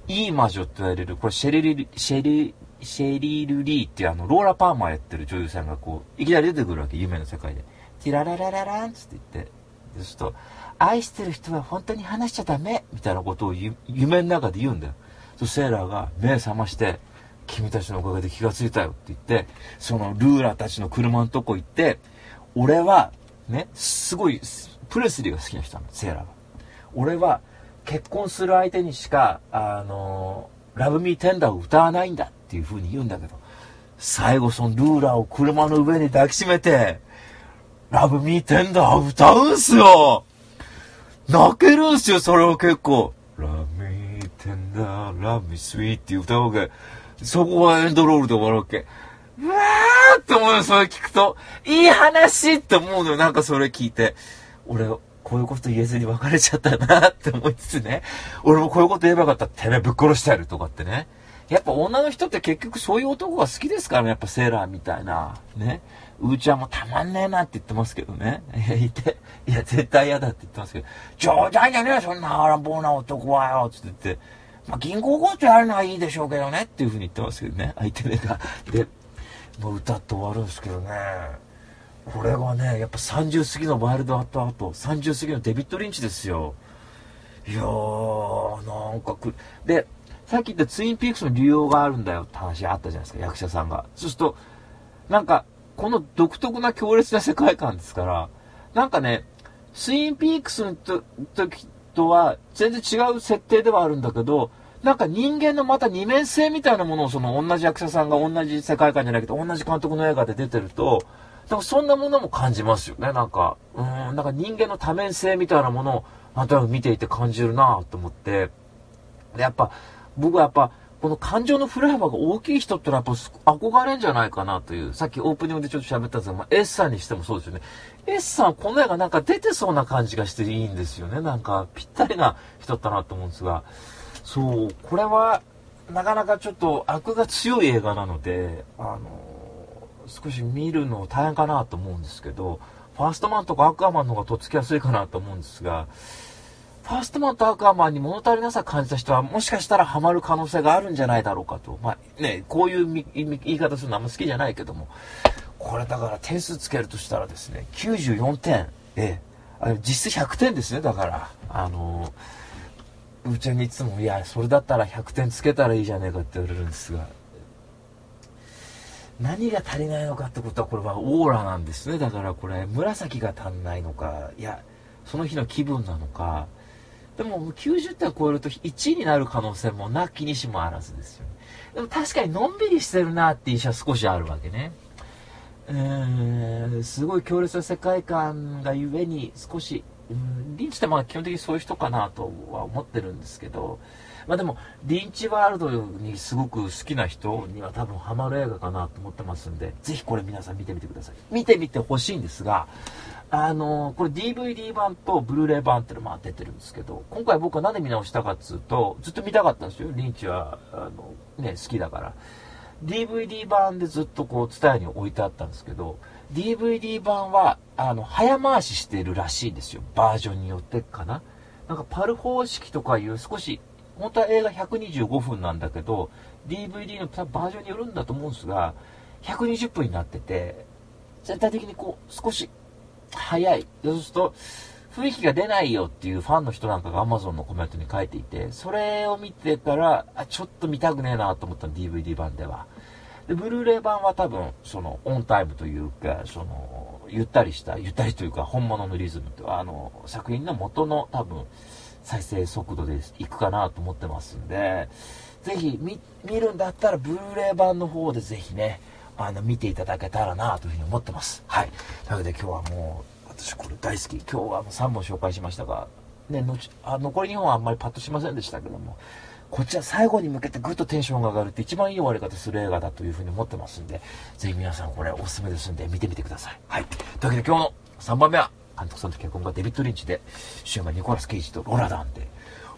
いい魔女って言われるこれシェリリシェリシェリール・リーっていうあの、ローラ・パーマーやってる女優さんがこう、いきなり出てくるわけ、夢の世界で。ティララララランつって言って、そうすると、愛してる人は本当に話しちゃダメみたいなことを夢の中で言うんだよ。そセーラーが目覚まして、君たちのおかげで気がついたよって言って、そのルーラーたちの車のとこ行って、俺は、ね、すごい、プレスリーが好きな人なの、セーラーが。俺は、結婚する相手にしか、あのラブミーテンダーを歌わないんだっていう風に言うんだけど、最後そのルーラーを車の上に抱きしめて、ラブミーテンダー歌うんすよ泣けるんすよ、それを結構。ラブミーテンダー、ラブミースイーって歌うわけ。そこはエンドロールで終わるわけ。うわーって思うよ、それ聞くと。いい話って思うのよ、なんかそれ聞いて。俺、こういうこと言えずに別れちゃったなって思いつつね。俺もこういうこと言えばよかったら。てめえぶっ殺してやるとかってね。やっぱ女の人って結局そういう男が好きですからね。やっぱセーラーみたいな。ね。うーちゃんもたまんねえなって言ってますけどね。<laughs> いて、いや、絶対嫌だって言ってますけど、冗談じゃねえよそんな荒暴な男はよつって言って、まあ、銀行強盗やるのはいいでしょうけどねっていうふうに言ってますけどね。相手が。で、もう歌って終わるんですけどね。これがね、やっぱ30過ぎのワイルドアットアート、30過ぎのデビッド・リンチですよ。いやー、なんかく、で、さっき言ったツインピークスの利用があるんだよって話あったじゃないですか、役者さんが。そうすると、なんか、この独特な強烈な世界観ですから、なんかね、ツインピークスの時とは全然違う設定ではあるんだけど、なんか人間のまた二面性みたいなものをその同じ役者さんが同じ世界観じゃなくて同じ監督の映画で出てると、なんかそんなものも感じますよね。なんか、うん、なんか人間の多面性みたいなものをなんとなく見ていて感じるなと思って。やっぱ、僕はやっぱ、この感情の振れ幅が大きい人ってのはやっぱ憧れんじゃないかなという、さっきオープニングでちょっと喋ったんですが、まあ、S さんにしてもそうですよね。S さんこの絵がなんか出てそうな感じがしていいんですよね。なんかぴったりな人だったなと思うんですが、そう、これは、なかなかちょっと悪が強い映画なので、あの少し見るの大変かなと思うんですけど、ファーストマンとかアクアマンの方がとっつきやすいかなと思うんですが、ファーストマンとアクアマンに物足りなさ感じた人は、もしかしたらハマる可能性があるんじゃないだろうかと。まあね、こういう言い方するのあんま好きじゃないけども、これだから点数つけるとしたらですね、94点。ええ。あ実質100点ですね、だから。あのうちにいつも、いや、それだったら100点つけたらいいじゃねえかって言われるんですが、何が足りないのかってことは、これはオーラなんですね。だからこれ、紫が足んないのか、いや、その日の気分なのか、でも90点を超えると1位になる可能性もなきにしもあらずですよね。でも確かにのんびりしてるなっていう印象は少しあるわけね。えー、すごい強烈な世界観がゆえに少し、うん、リンチってまあ基本的にそういう人かなとは思ってるんですけど、まあでも、リンチワールドにすごく好きな人には多分ハマる映画かなと思ってますんで、ぜひこれ皆さん見てみてください。見てみてほしいんですが、あのー、これ DVD 版とブルーレイ版っていうのも出ててるんですけど、今回僕は何で見直したかっつうと、ずっと見たかったんですよ。リンチは、あの、ね、好きだから。DVD 版でずっとこう、ツタヤに置いてあったんですけど、DVD 版は、あの、早回ししてるらしいんですよ。バージョンによってかな。なんかパル方式とかいう少し本当は映画125分なんだけど、DVD のバージョンによるんだと思うんですが、120分になってて、全体的にこう、少し早い。そうすると、雰囲気が出ないよっていうファンの人なんかが Amazon のコメントに書いていて、それを見てから、あ、ちょっと見たくねえなと思ったの、DVD 版では。で、ブルーレイ版は多分、その、オンタイムというか、その、ゆったりした、ゆったりというか、本物のリズムと、あの、作品の元の多分、再生速度でいくかなと思ってますんで、ぜひ見るんだったら、ブルーレイ版の方でぜひね、あの、見ていただけたらなというふうに思ってます。はい。というわけで今日はもう、私これ大好き。今日はもう3本紹介しましたが、ね、のあ残り2本はあんまりパッとしませんでしたけども、こっちは最後に向けてぐっとテンションが上がるって一番いい終わり方する映画だというふうに思ってますんで、ぜひ皆さんこれおすすめですんで見てみてください。はい。というわけで今日の3番目は、監督さんと結婚がデビッド・リンチで、主演がニコラス・ケイジとロラダンで、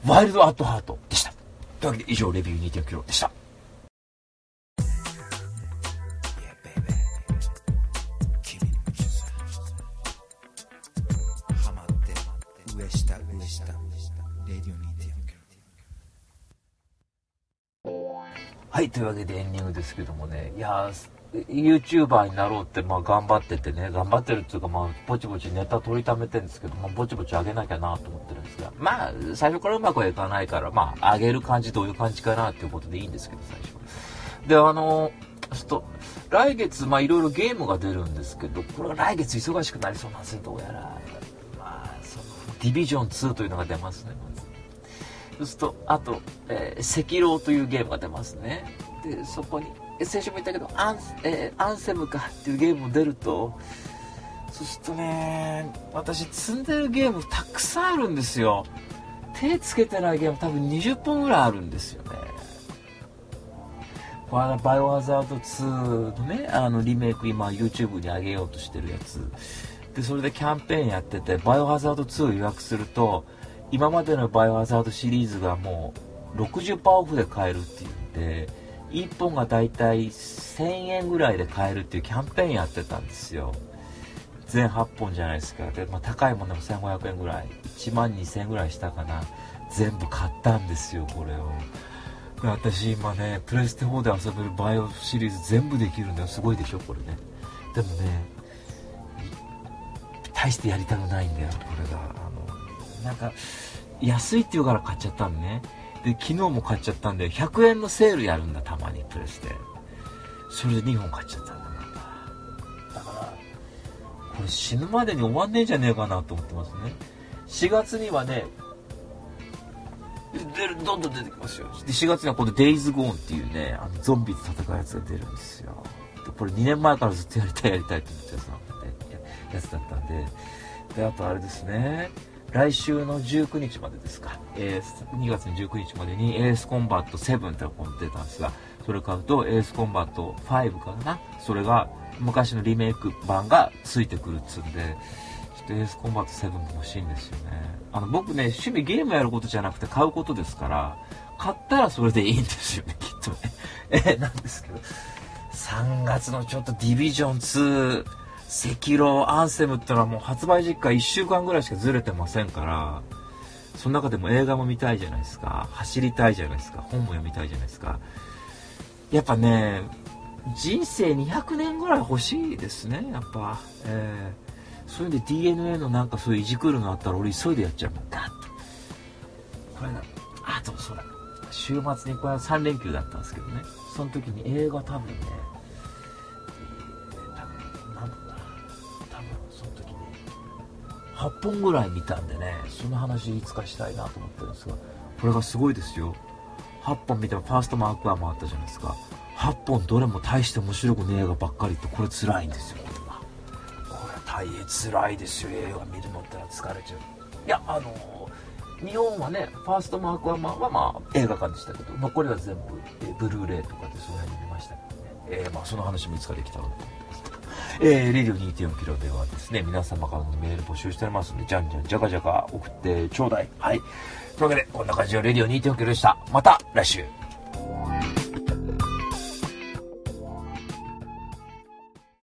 ワイルド・アット・ハートでした。というわけで以上、レビュー2.9でした。はい、というわけでエンディングですけどもね、いやー、YouTuber になろうって、まあ頑張っててね、頑張ってるっていうか、まあ、ぼちぼちネタ取りためてるんですけど、まあ、ぼちぼち上げなきゃなと思ってるんですが、まあ、最初からうまくはいかないから、まあ、上げる感じどういう感じかなっていうことでいいんですけど、最初。で、あの、ちょっと、来月、まあ、いろいろゲームが出るんですけど、これは来月忙しくなりそうなんですよ、どうやら。まあ、その、ディビジョン2というのが出ますね、そうすると、あと、えー、赤狼というゲームが出ますね。で、そこに、先週も言ったけどアン,、えー、アンセムかっていうゲームも出るとそうするとね私積んでるゲームたくさんあるんですよ。手つけてないゲーム多分20本ぐらいあるんですよね。バイオハザード2のねあのリメイク今 YouTube に上げようとしてるやつ。でそれでキャンペーンやっててバイオハザード2を予約すると今までのバイオハザードシリーズがもう60%オフで買えるっていうんで1本がだいたい1000円ぐらいで買えるっていうキャンペーンやってたんですよ。全8本じゃないですか。で、まあ、高いものでも1500円ぐらい。1万2000円ぐらいしたかな。全部買ったんですよこれを。私今ねプレステ4で遊べるバイオシリーズ全部できるんだよ。すごいでしょこれね。でもね大してやりたくないんだよこれが。なんか安いって言うから買っちゃったんねで、昨日も買っちゃったんで、100円のセールやるんだ、たまに、プレステ。それで2本買っちゃったんだ、また。だから、これ死ぬまでに終わんねえんじゃねえかなと思ってますね。4月にはね、出る、どんどん出てきますよ。で、4月にはこのデイズゴーンっていうね、あの、ゾンビと戦うやつが出るんですよ。で、これ2年前からずっとやりたいやりたいって思ってたやつだったんで、で、あとあれですね、来週の19日までですか、えー、2月の19日までにエースコンバット7ってのが出たんですが、それ買うとエースコンバット5かなそれが昔のリメイク版がついてくるっつうんで、ちょっとエースコンバット7も欲しいんですよね。あの、僕ね、趣味ゲームやることじゃなくて買うことですから、買ったらそれでいいんですよね、きっとね。<laughs> え、なんですけど。3月のちょっとディビジョン2、赤狼アンセムってのはもう発売実家1週間ぐらいしかずれてませんから、その中でも映画も見たいじゃないですか。走りたいじゃないですか。本も読みたいじゃないですか。やっぱね、人生200年ぐらい欲しいですね、やっぱ。えー、そういう意味で DNA のなんかそういういじくるのあったら俺急いでやっちゃうもん。ガッと。これな、あとそうだ。週末にこれは3連休だったんですけどね。その時に映画多分ね、8本ぐらい見たんでねその話いつかしたいなと思ってるんですがこれがすごいですよ。8本見てもファーストマークは回ったじゃないですか。8本どれも大して面白くねえ映画ばっかりってこれ辛いんですよこれは。これ大変辛いですよ映画見るのってのは疲れちゃう。いやあのー、日本はねファーストマークはまあまあ映画館でしたけど残りは全部、えブルーレイとかでその辺に見ましたけどね、えー、まあその話もいつかできたらと思ってえー、レディオ2.4キロではですね、皆様からのメール募集しておりますので、じゃんじゃん、じゃかじゃか送ってちょうだい。はい。というわけで、こんな感じのレディオ2.4キロでした。また来週。